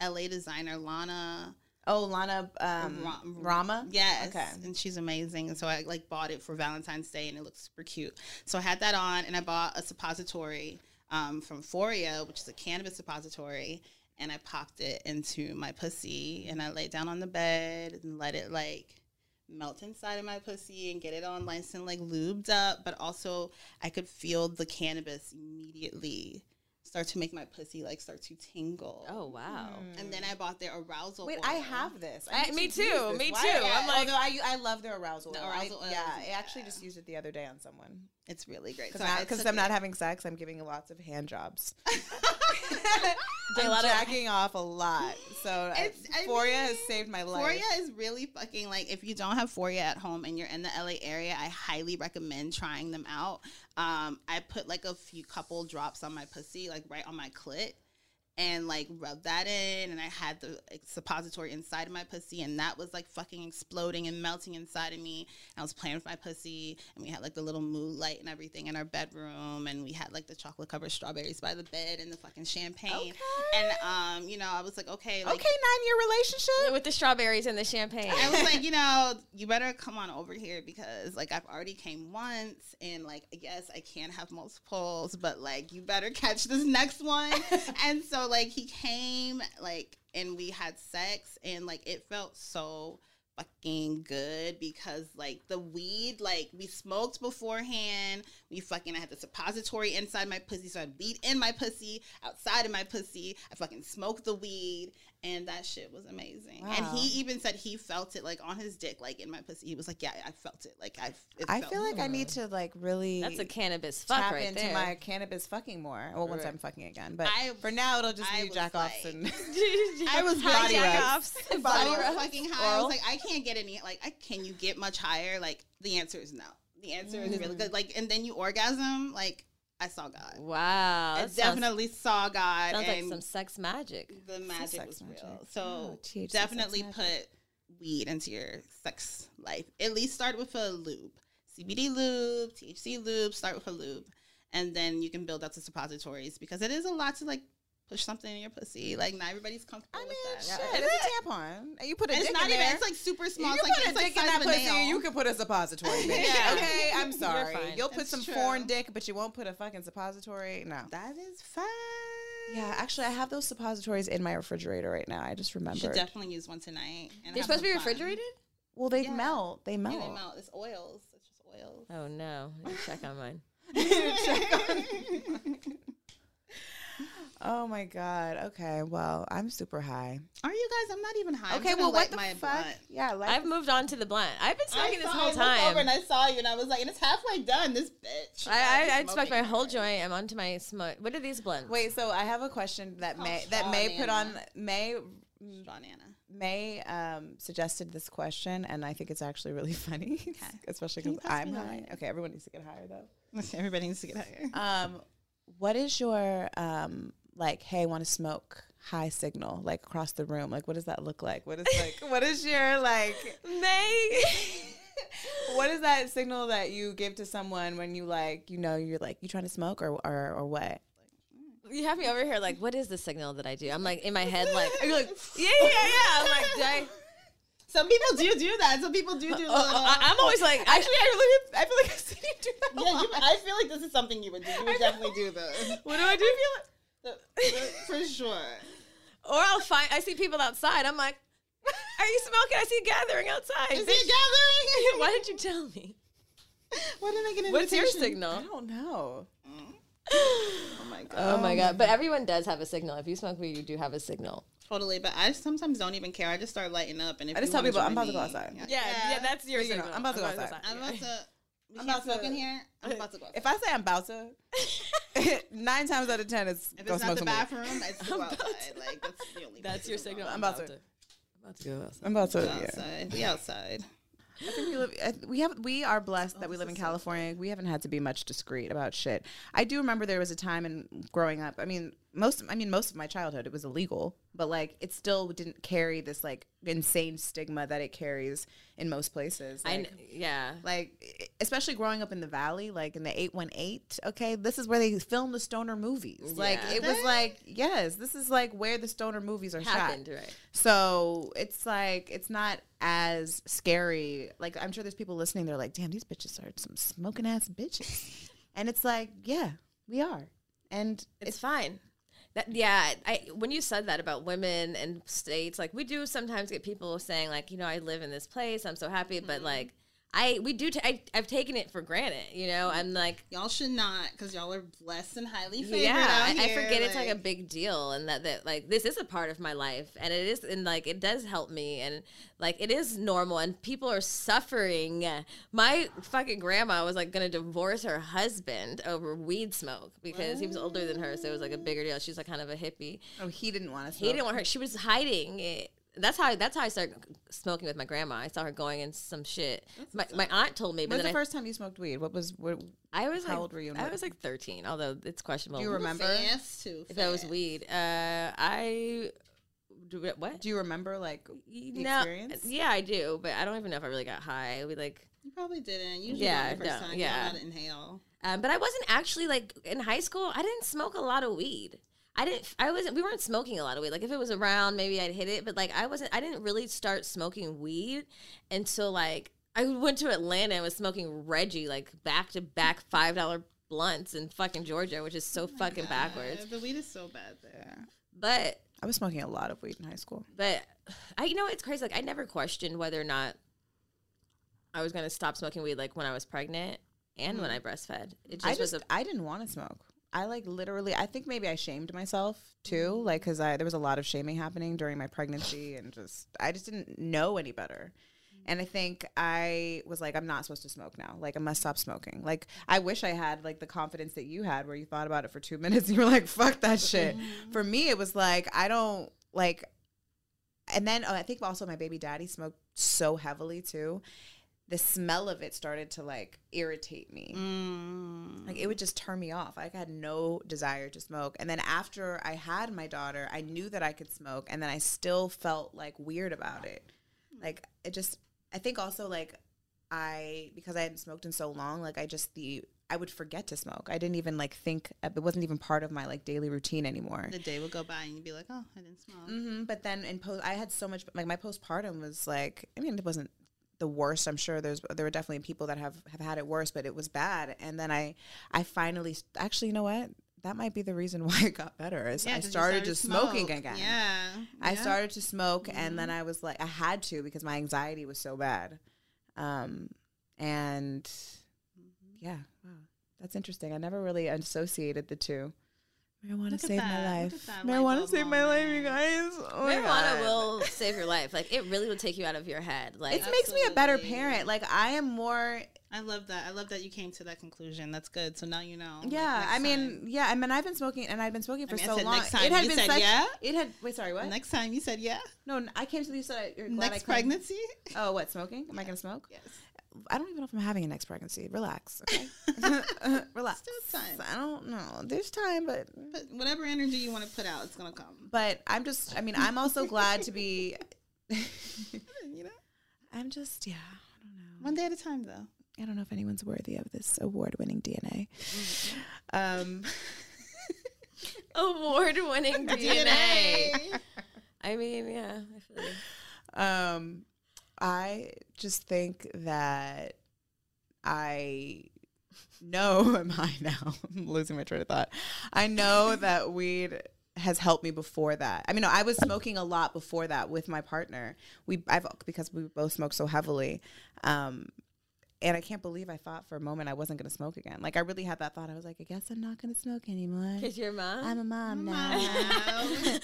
L.A. designer Lana.
Oh, Lana um,
Ra-
Rama.
Yes.
Okay.
And she's amazing. And so I like bought it for Valentine's Day and it looks super cute. So I had that on and I bought a suppository um, from Foria, which is a cannabis suppository. And I popped it into my pussy and I laid down on the bed and let it like melt inside of my pussy and get it all nice and like lubed up. But also I could feel the cannabis immediately start to make my pussy like start to tingle.
Oh wow! Mm.
And then I bought their arousal.
Wait,
oil.
I have this.
I-
need
me too,
this.
me
Why-
too.
yeah,
I'm like-
although I, I love the arousal
The
oil.
arousal
I,
oil
yeah, I actually just used it the other day on someone.
It's really great.
Because
So I
because
took
I'm not having sex, I'm giving lots of hand jobs. I'm
a lot of-
jacking off a lot. So
It's- I
Foria
mean,
has saved my life.
Foria is really fucking like if you don't have Foria at home and you're in the LA area, I highly recommend trying them out. Um, I put like a few couple drops on my pussy, like right on my clit. And like rub that in, and I had the like, suppository inside of my pussy, and that was like fucking exploding and melting inside of me. And I was playing with my pussy, and we had like the little moonlight and everything in our bedroom, and we had like the chocolate covered strawberries by the bed and the fucking champagne. And um, you know, I was like, okay, like,
okay, nine year relationship.
with the strawberries and the champagne.
I was like, you know, you better come on over here because like I've already came once and like yes, I can have multiples, but like you better catch this next one. and so like he came like and we had sex and like it felt so fucking good because like the weed like we smoked beforehand we fucking I had the suppository inside my pussy so I'd weed in my pussy outside of my pussy I fucking smoked the weed and that shit was amazing and he even said he felt it like on his dick like in my pussy he was like yeah I felt it like I it
I
felt
feel like I need to like really
That's a cannabis fuck
tap
right
into
there.
my cannabis fucking more. Well, once
Right.
I'm fucking again, but
I-
for now it'll just
I
be
was
jack offs
like-
and
I was
Body
body
offs.
I
Body
was fucking high. I was like, I can't get any. Like, I, can you get much higher? Like, the answer is no. The answer is really mm-hmm. good. Like, and then you orgasm. Like, I saw God.
Wow,
I
sounds-
definitely saw God.
Sounds like some sex magic.
The magic was
magic.
real. So
Oh,
definitely put weed into your sex life. At least start with a lube. CBD lube, THC lube, start with a lube. And then you can build up to suppositories because it is a lot to like push something in your pussy. Like not everybody's comfortable with that.
Shit, it's a tampon. And you put a
It's
dick
not
in
even-
there.
it's like super small.
You
It's like-
put a
it's like
dick in that pussy.
nail.
You can put a suppository. Bitch.
Yeah.
Okay, I'm
You're
sorry. You'll put
It's
some
true.
foreign dick, but you won't put a fucking suppository. No.
That is fine.
Yeah, actually, I have those suppositories in my refrigerator right now. I just remember.
You should definitely use one tonight. and
They're supposed to be
fun.
refrigerated.
Well, they
Yeah.
melt. They
Yeah,
melt.
they melt. It's oils. It's just oils.
Oh no! I need to check on mine.
Oh my god. Okay. Well, I'm super high.
Are you guys? I'm not even high. I'm
Okay. Well, what the
my
fuck?
blunt.
Yeah. Like
I've moved on to the blunt. I've been smoking
I
this
saw-
whole
I looked over and I saw you, and I was like, and it's halfway done. This bitch.
I, I, I
Smoking.
smoked my whole joint. I'm onto my smoke. What are these blunts?
Wait. So I have a question that May that
straw
May put on May
Straw Nana.
May um, suggested this question, and I think it's actually really funny,
okay. especially
because I'm
me
high. Okay, everyone needs to get higher though.
Everybody needs to get higher.
Um, what is your um, like? Hey, I want to smoke. High signal, like across the room. Like, what does that look like? What is like? what is your like?
May.
what is that signal that you give to someone when you like, you know, you're like, you trying to smoke or or, or what? Mm.
You have me over here like, what is the signal that I do? I'm like in my head like, you're like, yeah, yeah, yeah. I'm like, did I?
Some people do do that. Some people do do.
Oh,
little-
I, I'm always like,
Actually, I really, I feel like I've seen you do that. a
yeah, you,
lot.
I feel like this is something you would do. You would definitely do this.
what do I do?
The- the- For sure.
Or I'll find. I see people outside. I'm like, are you smoking? I see a gathering outside.
Is
bitch.
it gathering?
Why didn't you tell me?
Why didn't I get an
What's your signal?
I don't know. Mm.
Oh my god.
Oh my god! But everyone does have a signal. If you smoke weed, you do have a signal.
Totally, but I sometimes don't even care. I just start lighting up, and if
I just
you
tell people, I'm about to go outside.
Yeah, yeah, that's your
You
signal.
I'm about to go outside.
I'm about to. We
I'm
can't
about
smoke
to-
in here. I'm about to go. Outside.
If I say I'm about to, nine times out of ten, it's
If
go
it's
smoke
not the
some weed.
bathroom, it's go outside. Like that's the only.
That's your signal.
I'm about to.
I'm about to go outside.
I'm about to.
Go
Yeah.
outside. Be outside.
I think we live. I We have. We are blessed that oh, we live in California. We haven't had to be much discreet about shit. I do remember there was a time in growing up. I mean, most. I mean, most of my childhood it was illegal, but like it still didn't carry this like insane stigma that it carries in most places.
I
Like,
kn- yeah.
like especially growing up in the valley like in the 818 okay this is where they film the stoner movies like it was like yes this is like where the stoner movies are
Happened,
shot
right.
so it's like it's not as scary like i'm sure there's people listening they're like damn these bitches are some smoking ass bitches and it's like yeah we are and
It's fine. That, yeah, I when you said that about women and states, like we do sometimes get people saying like, you know, I live in this place, I'm so happy, but mm-hmm. like I we do. T- I, I've taken it for granted. You know, I'm like,
Y'all should not, because y'all are blessed and highly favored.
yeah,
out
I, I
here,
forget it's like a big deal, and that that like this is a part of my life, and it is, and like it does help me, and like it is normal, and people are suffering. My fucking grandma was like gonna divorce her husband over weed smoke because he was older than her, so it was like a bigger deal. She's like kind of a hippie.
oh he didn't want to
He didn't want her. She was hiding it. That's how. That's how I started smoking with my grandma. I saw her going in some shit. My, my aunt told me, but
When's the
I,
first time you smoked weed? What was what,
I was
how
like,
old were you?
I
what-
was like thirteen, although it's questionable.
Do you remember?
Fast too.
if that was weed? Uh, I do what?
Do you remember like the
no,
experience?
yeah, I do, but I don't even know if I really got high. We like,
You probably didn't. Usually,
Yeah,
yeah, the first
no,
time,
yeah.
you know to inhale.
um, but I wasn't actually like in high school. I didn't smoke a lot of weed. I didn't. I wasn't. We weren't smoking a lot of weed. Like if it was around, maybe I'd hit it. But like I wasn't. I didn't really start smoking weed until like I went to Atlanta and was smoking Reggie like back to back five dollar blunts in fucking Georgia, which is so fucking backwards.
Uh, the weed is so bad there.
But
I was smoking a lot of weed in high school.
but I you know it's crazy. Like I never questioned whether or not I was gonna stop smoking weed like when I was pregnant and when I breastfed. It just,
I
was
just
a
I didn't want to smoke. I like literally. I think maybe I shamed myself too, mm-hmm. like because I there was a lot of shaming happening during my pregnancy, and just I just didn't know any better. Mm-hmm. And I think I was like, I'm not supposed to smoke now. Like I must stop smoking. Like I wish I had like the confidence that you had, where you thought about it for two minutes and you were like, fuck that shit. Mm-hmm. for me, it was like I don't like. And then oh, I think also my baby daddy smoked so heavily too the smell of it started to like irritate me.
Mm.
Like it would just turn me off. Like I had no desire to smoke. And then after I had my daughter, I knew that I could smoke and then I still felt like weird about it. Like it just I think also like I because I hadn't smoked in so long, like I just the I would forget to smoke. I didn't even like think it wasn't even part of my like daily routine anymore.
The day would go by and you'd be like, oh, I didn't smoke.
hmm But then in post, I had so much like my postpartum was like I mean it wasn't the worst. I'm sure there's there were definitely people that have have had it worse, but it was bad. And then I I finally actually you know what that might be the reason why it got better. Is
Yeah,
I started,
started
just
to
smoking
smoke.
again.
Yeah.
I
Yeah.
started to smoke, and then I was like I had to because my anxiety was so bad. Um, and yeah, wow, that's interesting. I never really associated the two. Marijuana
Look at
saved my life.
at that light
Marijuana
bulb
saved my life, you guys. Oh my
Marijuana will save your life. Like it really will take you out of your head. Like
it makes me a better parent. Like I am more.
I love that. I love that you came to that conclusion. That's good. So now you know.
Yeah,
next
I mean,
time.
yeah, I mean, I've been smoking, and I've been smoking for
I mean, I
so
said
long.
next time.
It had
You
been
said
such.
yeah?
It had. Wait, sorry, what?
Next time you said yeah.
No, n- I came to you said you're glad
Next
I
pregnancy?
Oh, what smoking? Am I gonna smoke?
Yes.
I don't even know if I'm having a next pregnancy. Relax, okay? Relax.
Still time.
I don't know. There's time, but
But whatever energy you want to put out, it's gonna come.
but I'm just. I mean, I'm also glad to be.
You know,
I'm just. Yeah. I don't know.
One day at a time, though.
I don't know if anyone's worthy of this award-winning DNA. Um.
award winning DNA. I mean, yeah, I feel you.
Um, I just think that I know am I now. I'm losing my train of thought. I know that weed has helped me before that. I mean, no, I was smoking a lot before that with my partner. We I've because we both smoke so heavily. Um, and I can't believe I thought for a moment I wasn't going to smoke again. Like I really had that thought. I was like, I guess I'm not going to smoke anymore.
Cause you're a mom.
I'm a mom now.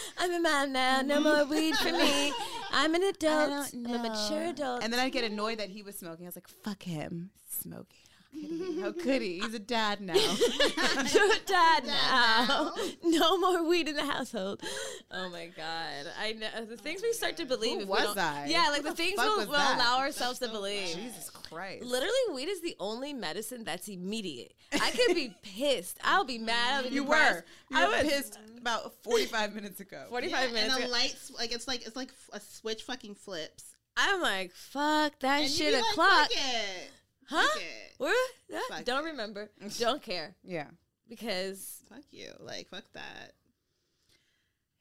I'm a mom now. No mm-hmm. more weed for me. I'm an adult. I'm a mature adult.
And then I'd get annoyed that he was smoking. I was like, fuck him. Smoking. How could he? How could he? He's a dad now.
You're a dad now. No more weed in the household. Oh my god! I know the things we start to believe.
Who
if we
was
don't-
I?
Yeah, like
Who
the
the
things
fuck
we'll,
was
we'll
that?
allow ourselves to believe.
Jesus Christ.
Literally, weed is the only medicine that's immediate. I could be pissed. I'll be mad. I'll be
You
depressed.
were. You
I
were
was
pissed about 45 minutes ago.
45 minutes.
And a
ago.
light, s- like it's like it's like f- a switch fucking flips.
I'm like, fuck that
And you
shit
be
o'clock.
like, Fuck it.
Huh?
Fuck it.
What?
Fuck
Don't remember. Don't care.
Yeah.
Because
Fuck you. Like fuck that.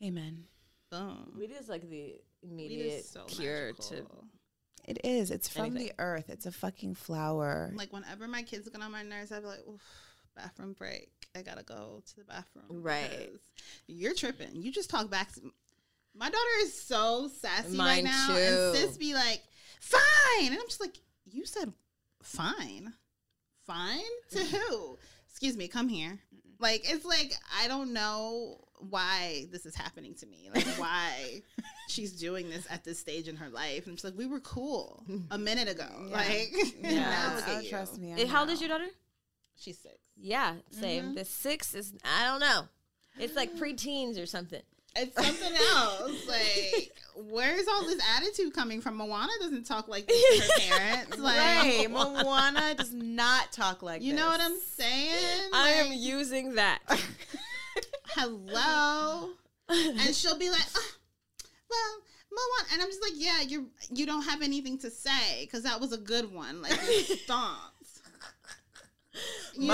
Amen.
Boom.
weed is like the immediate
so
cure to.
It is. It's from
Anything.
the earth. It's a fucking flower.
Like whenever my kids get on my nerves, I'd be like, Oof, bathroom break. I gotta go to the bathroom.
Right.
'cause You're tripping. You just talk back. To, my daughter is so sassy
Mine
right now,
too.
and sis be like, "Fine," and I'm just like, "You said fine, fine to who? Excuse me, come here." Like it's like I don't know why this is happening to me. Like why she's doing this at this stage in her life. And it's like we were cool a minute ago. Like now look at
Oh,
you.
trust me. I
Eh, How old is your daughter?
She's six.
Yeah, same. The six is I don't know. It's like preteens or something.
It's something else. Like, where's all this attitude coming from? Moana doesn't talk like this to her parents. Like,
Right. Moana does not talk like
you
this.
know what I'm saying?
I am using that.
hello, and she'll be like, "Ah, well. Moana, and I'm just like, yeah, you you don't have anything to say because that was a good one. Like you stomped. You know?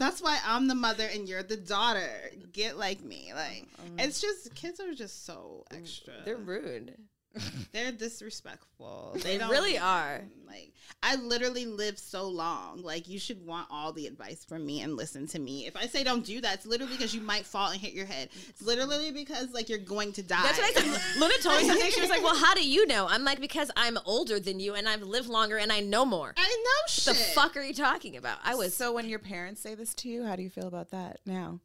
That's why I'm the mother and you're the daughter. Get like me. Like mm-hmm. it's just kids are just so mm, extra.
They're rude.
They're disrespectful.
They
don't-
really are.
Like I literally live so long. Like you should want all the advice from me and listen to me. If I say don't do that, it's literally because you might fall and hit your head. It's literally because like you're going to die.
That's what I said. Luna told me something. She was like, "Well, how do you know?" I'm like, "Because I'm older than you and I've lived longer and I know more."
I know
What
shit.
the fuck are you talking about? I was
So when your parents say this to you, how do you feel about that now?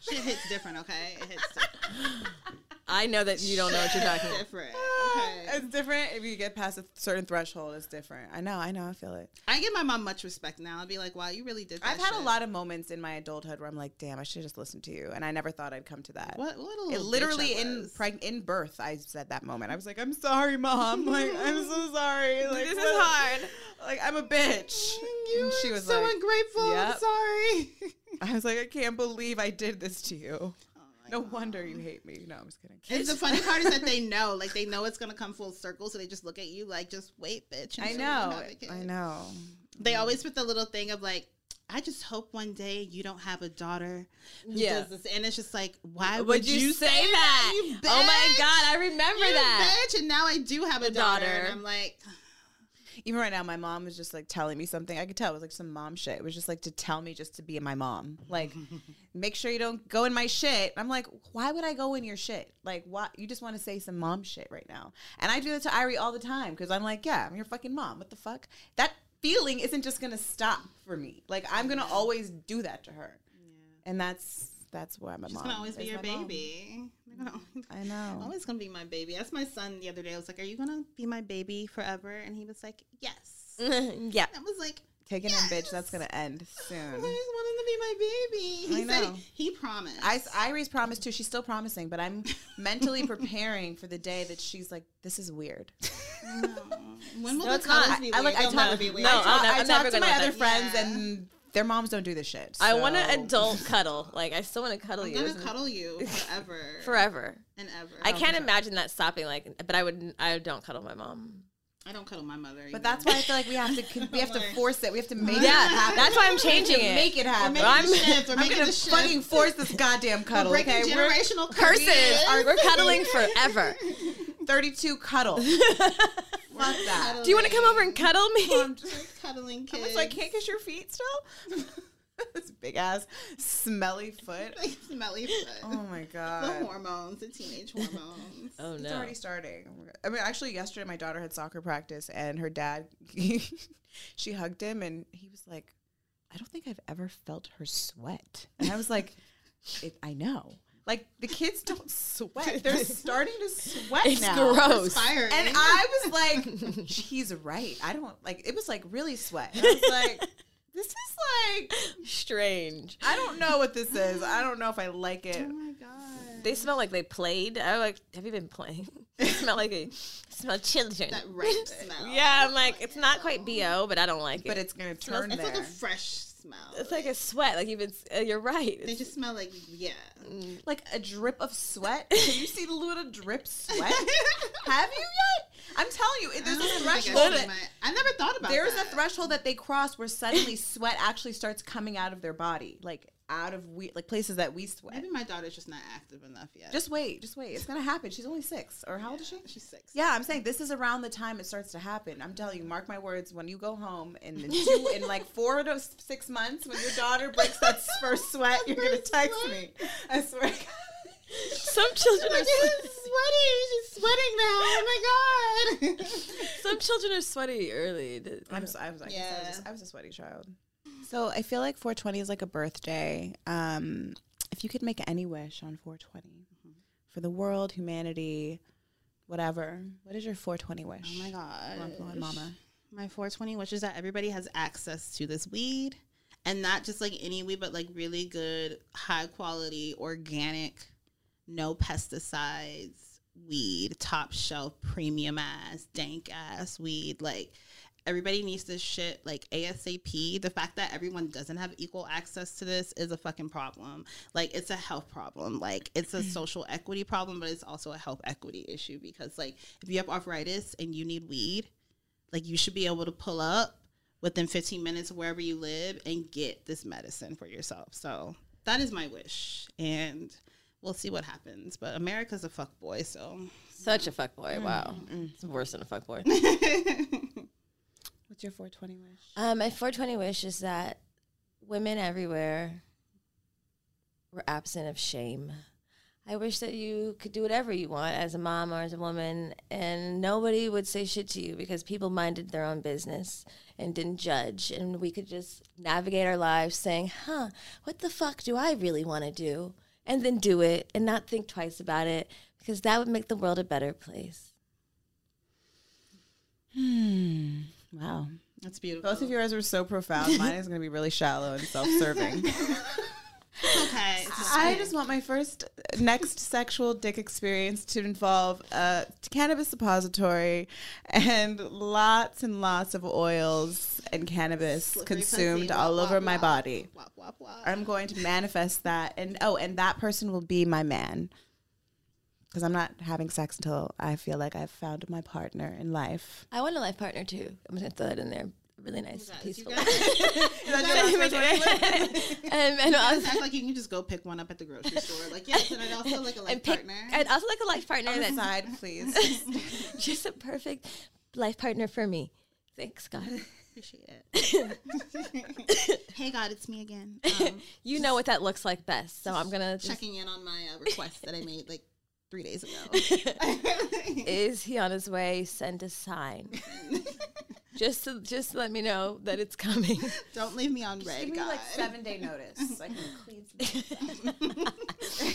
Shit hits different, okay? It hits different.
I know that you don't know what you're talking about.
different.
it's different if you get past a certain threshold. It's different. I know. I know. I feel it.
I give my mom much respect now. I'd be like, wow, you really did. That
I've had
shit.
a lot of moments in my adulthood where I'm like, damn, I should just listen to you, and I never thought I'd come to that.
What? What a
It
little
literally
bitch I
in
was.
preg- in birth, I said that moment. I was like, "I'm sorry, mom. Like, I'm so sorry. Like,
This is hard.
Like, I'm a bitch."
You
and she was
so
like,
ungrateful. I'm sorry.
I was like, "I can't believe I did this to you. No wonder you hate me." No, I'm just kidding.
And the funny part is that they know, like they know it's gonna come full circle, so they just look at you like, just wait, bitch.
I know.
a.
I know.
They always put the little thing of like, I just hope one day you don't have a daughter
Yeah.
does this, and it's just like, why
Would
would,
you say that?
you
Oh my? God, I remember
You
that.
bitch, and now I do have a, daughter.
daughter.
and I'm like,
Even right now, my mom was just like telling me something. I could tell it was like some mom shit. It was just like to tell me just to be in my mom. Like, make sure you don't go in my shit. I'm like, why would I go in your shit? Like, what? You just want to say some mom shit right now. And I do that to Irie all the time because I'm like, yeah, I'm your fucking mom. What the fuck? That feeling isn't just gonna stop for me. Like, I'm gonna always do that to her. And that's that's why my
she's
mom
gonna always be your
baby. mom.
Baby. They're
I know.
Always gonna be my baby. That's my son the other day. I was like, "Are you gonna be my baby forever?" And he was like, "Yes."
yeah.
I was like,
Taking him, bitch. That's gonna end soon.
"I just want him to be my baby." He
I
said
know.
he promised.
I, Irie's promised too. She's still promising, but I'm mentally preparing for the day that she's like, "This is weird."
when will
No,
the
it's not.
colors be
I,
weird?
like. I talk,
never be weird.
No,
I
I'll
talk,
never-
I
I'm
talk
never
to my other
that-
friends,
Yeah.
and their moms don't do this shit.
I want
so-
to adult cuddle. Like I still want to cuddle you.
I'm
gonna
cuddle you forever,
forever.
and ever.
I can't imagine that stopping. Like, but I would. I don't cuddle my mom.
I don't cuddle my mother.
But
either.
that's why I feel like we have to we have to force it. We have to make it
Yeah,
happen.
that's why I'm changing it.
Make it happen.
making
I'm-
the shift. We're
I'm
making
gonna fucking force this goddamn cuddle.
We're breaking
okay, We're
generational
Curses.
curses.
We're cuddling forever.
32 cuddle. Fuck that.
Do you want to come over and cuddle me?
Oh, I'm just cuddling
I
kids.
was like, can't kiss your feet still. this big ass smelly foot.
Like smelly foot.
Oh my god.
the
god.
hormones, the teenage hormones.
Oh no.
It's already starting. Oh my God. I mean, actually, yesterday my daughter had soccer practice, and her dad, she hugged him, and he was like, "I don't think I've ever felt her sweat." And I was like, it, "I know." Like the kids don't sweat; they're starting to sweat now.
It's
now.
gross.
Inspiring.
And I was like, "He's right." I don't like. It was like really sweat. And I was like, "This is like."
Strange.
I don't know what this is. I don't know if I like it.
oh my god,
They smell like they played. I was like. Have you been playing? They smell like a smell children.
that rape smell.
Yeah, I'm like it's not quite bo, but I don't like it.
But it's gonna turn
it's
there.
like a fresh smell.
it's like a sweat. Like you've. Uh, you're right.
They just smell like yeah.
like a drip of sweat. Can you see the little drip sweat? Have you yet? I'm telling you, there's a
don't think I
threshold. that-
I never thought about
There's
that.
a threshold that they cross where suddenly sweat actually starts coming out of their body, like out of we like places that we sweat.
Maybe my daughter's just not active enough yet.
Just wait, just wait. It's gonna happen. She's only six, or how old is she?
she's six.
Yeah, I'm saying this is around the time it starts to happen. I'm telling you, mark my words. When you go home in the two, in like four to six months, when your daughter breaks that first sweat, you're gonna text me. I swear. to God.
Some children are.
She's sweating. She's sweating now. Oh my god.
Some children are sweaty early.
I'm so, I was like, I, was, I was a sweaty child. So I feel like 420 is like a birthday. Um, if you could make any wish on 420 for the world, humanity, whatever, what is your 420 wish?
Oh my god.
Go on, go on, mama.
My 420 wish is that everybody has access to this weed and not just like any weed, but like really good, high quality, organic, no pesticides weed, top shelf, premium ass, dank ass weed. Like everybody needs this shit like ASAP. The fact that everyone doesn't have equal access to this is a fucking problem. Like it's a health problem. Like it's a mm. social equity problem, but it's also a health equity issue because like if you have arthritis and you need weed, like you should be able to pull up within 15 minutes wherever you live and get this medicine for yourself. So that is my wish. And we'll see what happens. But America's a fuck boy, so
Such a fuck boy. Mm. Wow, it's worse than a fuck boy.
What's your 420 wish?
Um, my 420 wish is that women everywhere were absent of shame. I wish that you could do whatever you want as a mom or as a woman, and nobody would say shit to you because people minded their own business and didn't judge. And we could just navigate our lives saying, huh, what the fuck do I really want to do? And then do it and not think twice about it because that would make the world a better place.
Hmm. Wow.
That's beautiful.
Both of yours were so profound. Mine is going to be really shallow and self-serving.
okay.
I just want my first next sexual dick experience to involve a cannabis suppository and lots and lots of oils and cannabis
Slippery
consumed
pussy.
all
Wah,
over
wah,
my
wah.
body. I'm going to manifest that, and oh, and that person will be my man. Because I'm not having sex until I feel like I've found my partner in life.
I want a life partner too. I'm gonna throw that in there. Really nice, peaceful.
guys-
and, and
You
I
guys act like you can just go pick one up at the grocery store. Like, yes, and I'd also like a life
and pick,
partner.
I'd also like a life partner.
On the side, please.
just a perfect life partner for me. Thanks, God.
Appreciate it. hey, God, it's me again. Um,
you know what that looks like best, so I'm gonna just-
checking in on my uh, request that I made like three days ago.
Is he on his way? Send a sign. just to just let me know that it's coming.
Don't leave me on red,
Give me
God.
like seven day notice. I can clean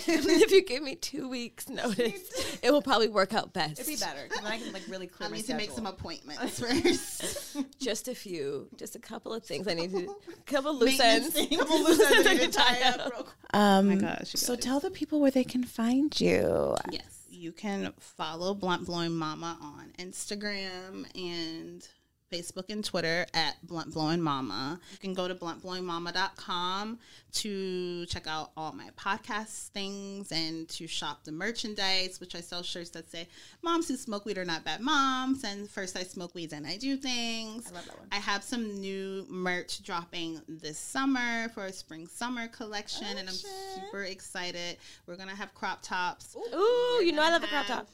if you give me two weeks notice, it will probably work out best.
It'd be better because then I can like really clear
I
my
need to make some appointments first.
Just a few, just a couple of things I need to, couple loose ends. Couple loose ends I need to tie up.
Um,
my gosh,
so
guys.
tell the people where they can find you.
Yes, you can follow Blunt Blowing Mama on Instagram and Facebook and Twitter at Blunt Blowing Mama. You can go to bluntblowingmama.com to check out all my podcast things and to shop the merchandise, which I sell shirts that say, Moms who smoke weed are not bad moms, and first I smoke weeds and I do things. I love that one. I have some new merch dropping this summer for a spring summer collection, and I'm super excited. We're going to have crop tops.
Ooh, you know I love a crop top.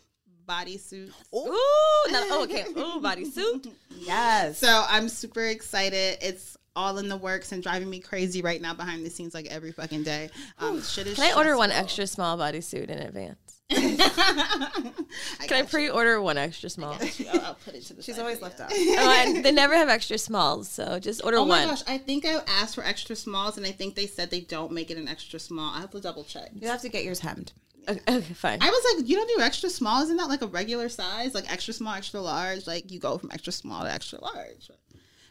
Bodysuits.
Ooh, not, oh, okay. Ooh, bodysuit.
Yes.
So I'm super excited. It's all in the works and driving me crazy right now behind the scenes like every fucking day. Um, shit is
Can I order one extra small bodysuit in advance?
I
Can I pre-order one extra small?
I'll, I'll put it to the
She's always left out.
oh, and they never have extra smalls, so just order one.
Oh my gosh, I think I asked for extra smalls and I think they said they don't make it an extra small. I have to double check.
You have to get yours hemmed.
Okay, okay, fine.
I was like, you don't do extra small? Isn't that like a regular size? Like extra small, extra large? Like you go from extra small to extra large.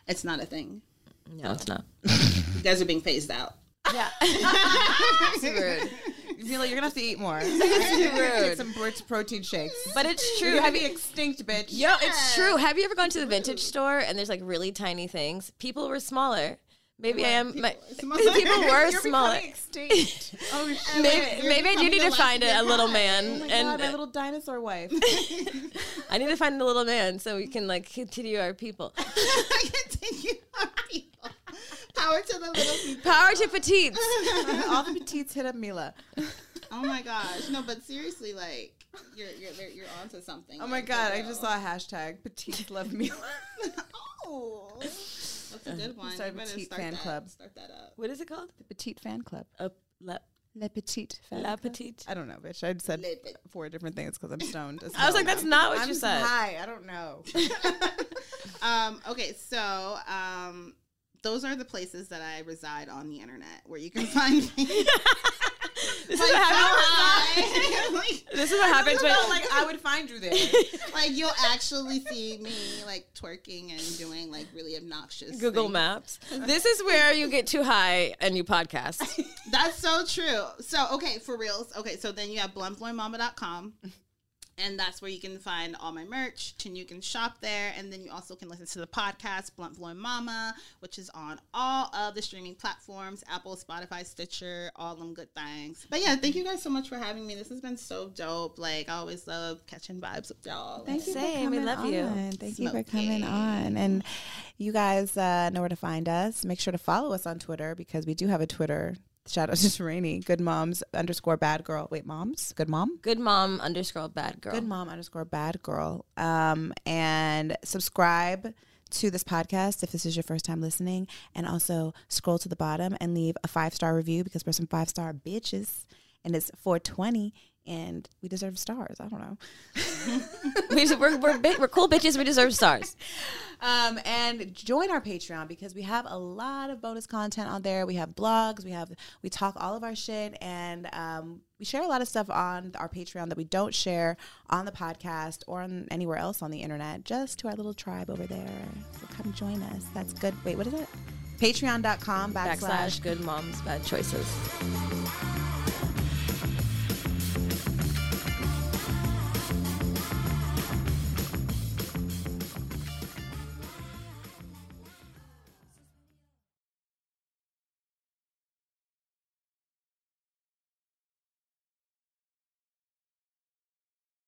It's not a thing.
No, it's not.
You guys are being phased out.
Yeah. it's rude. You feel like you're gonna have to eat more. Get some pro- protein shakes.
But it's true.
You're
Have you?
extinct, bitch.
Yo, it's true. Have you ever gone to the vintage store and there's like really tiny things? People were smaller. Maybe I am. My, people were
You're
smaller.
becoming extinct. oh shit.
Maybe, maybe I do need to find a, a little man,
Oh my
and
god, my little dinosaur wife.
I need to find a little man so we can like continue our people.
Continue our people. Power to the little people.
Power to petites.
All the petites hit up Mila.
Oh my gosh. No, but seriously, like you're you're you're, you're onto something.
Oh my
like,
god, I just saw a hashtag petites love Mila.
Oh, that's a good one.
Start petite
start
fan
that,
club.
Start that up.
What is it called?
The petite fan club.
A la,
Le petite fan
la
club.
petite.
I don't know, bitch. I said four different things because I'm stoned.
I was like, that's not what
I'm
you said.
High. I don't know.
Um. Okay. So, um, those are the places that I reside on the internet where you can find me.
This is what happens.
like,
This is what happens when.
like I would find you there.
like you'll actually see me like twerking and doing like really obnoxious
Google
things.
Maps. This is where you get too high and you podcast.
That's so true. So, okay, for reals. Okay, so then you have bluntblowingmama.com. And that's where you can find all my merch, and you can shop there. And then you also can listen to the podcast, Blunt Blowing Mama, which is on all of the streaming platforms Apple, Spotify, Stitcher, all them good things. But yeah, thank you guys so much for having me. This has been so dope. Like, I always love catching vibes with y'all.
Thank you
Same,
for
we
coming
love you.
on. Thank you for coming on. And you guys uh, know where to find us. Make sure to follow us on Twitter because we do have a Twitter. Shout out to Rainy. Good moms underscore bad girl. Wait, moms? Good mom?
Good mom underscore bad girl.
Good mom underscore bad girl. Um, and subscribe to this podcast if this is your first time listening. And also scroll to the bottom and leave a five star review because we're some five star bitches. And it's 420 and we deserve stars. I don't know.
we we're we're, we're cool bitches. We deserve stars.
Um, and join our Patreon because we have a lot of bonus content on there. We have blogs, we have we talk all of our shit, and um, we share a lot of stuff on our Patreon that we don't share on the podcast or on anywhere else on the internet. Just to our little tribe over there. So come join us. That's good. Wait, what is it? Patreon.com backslash,
Backslash good moms bad choices.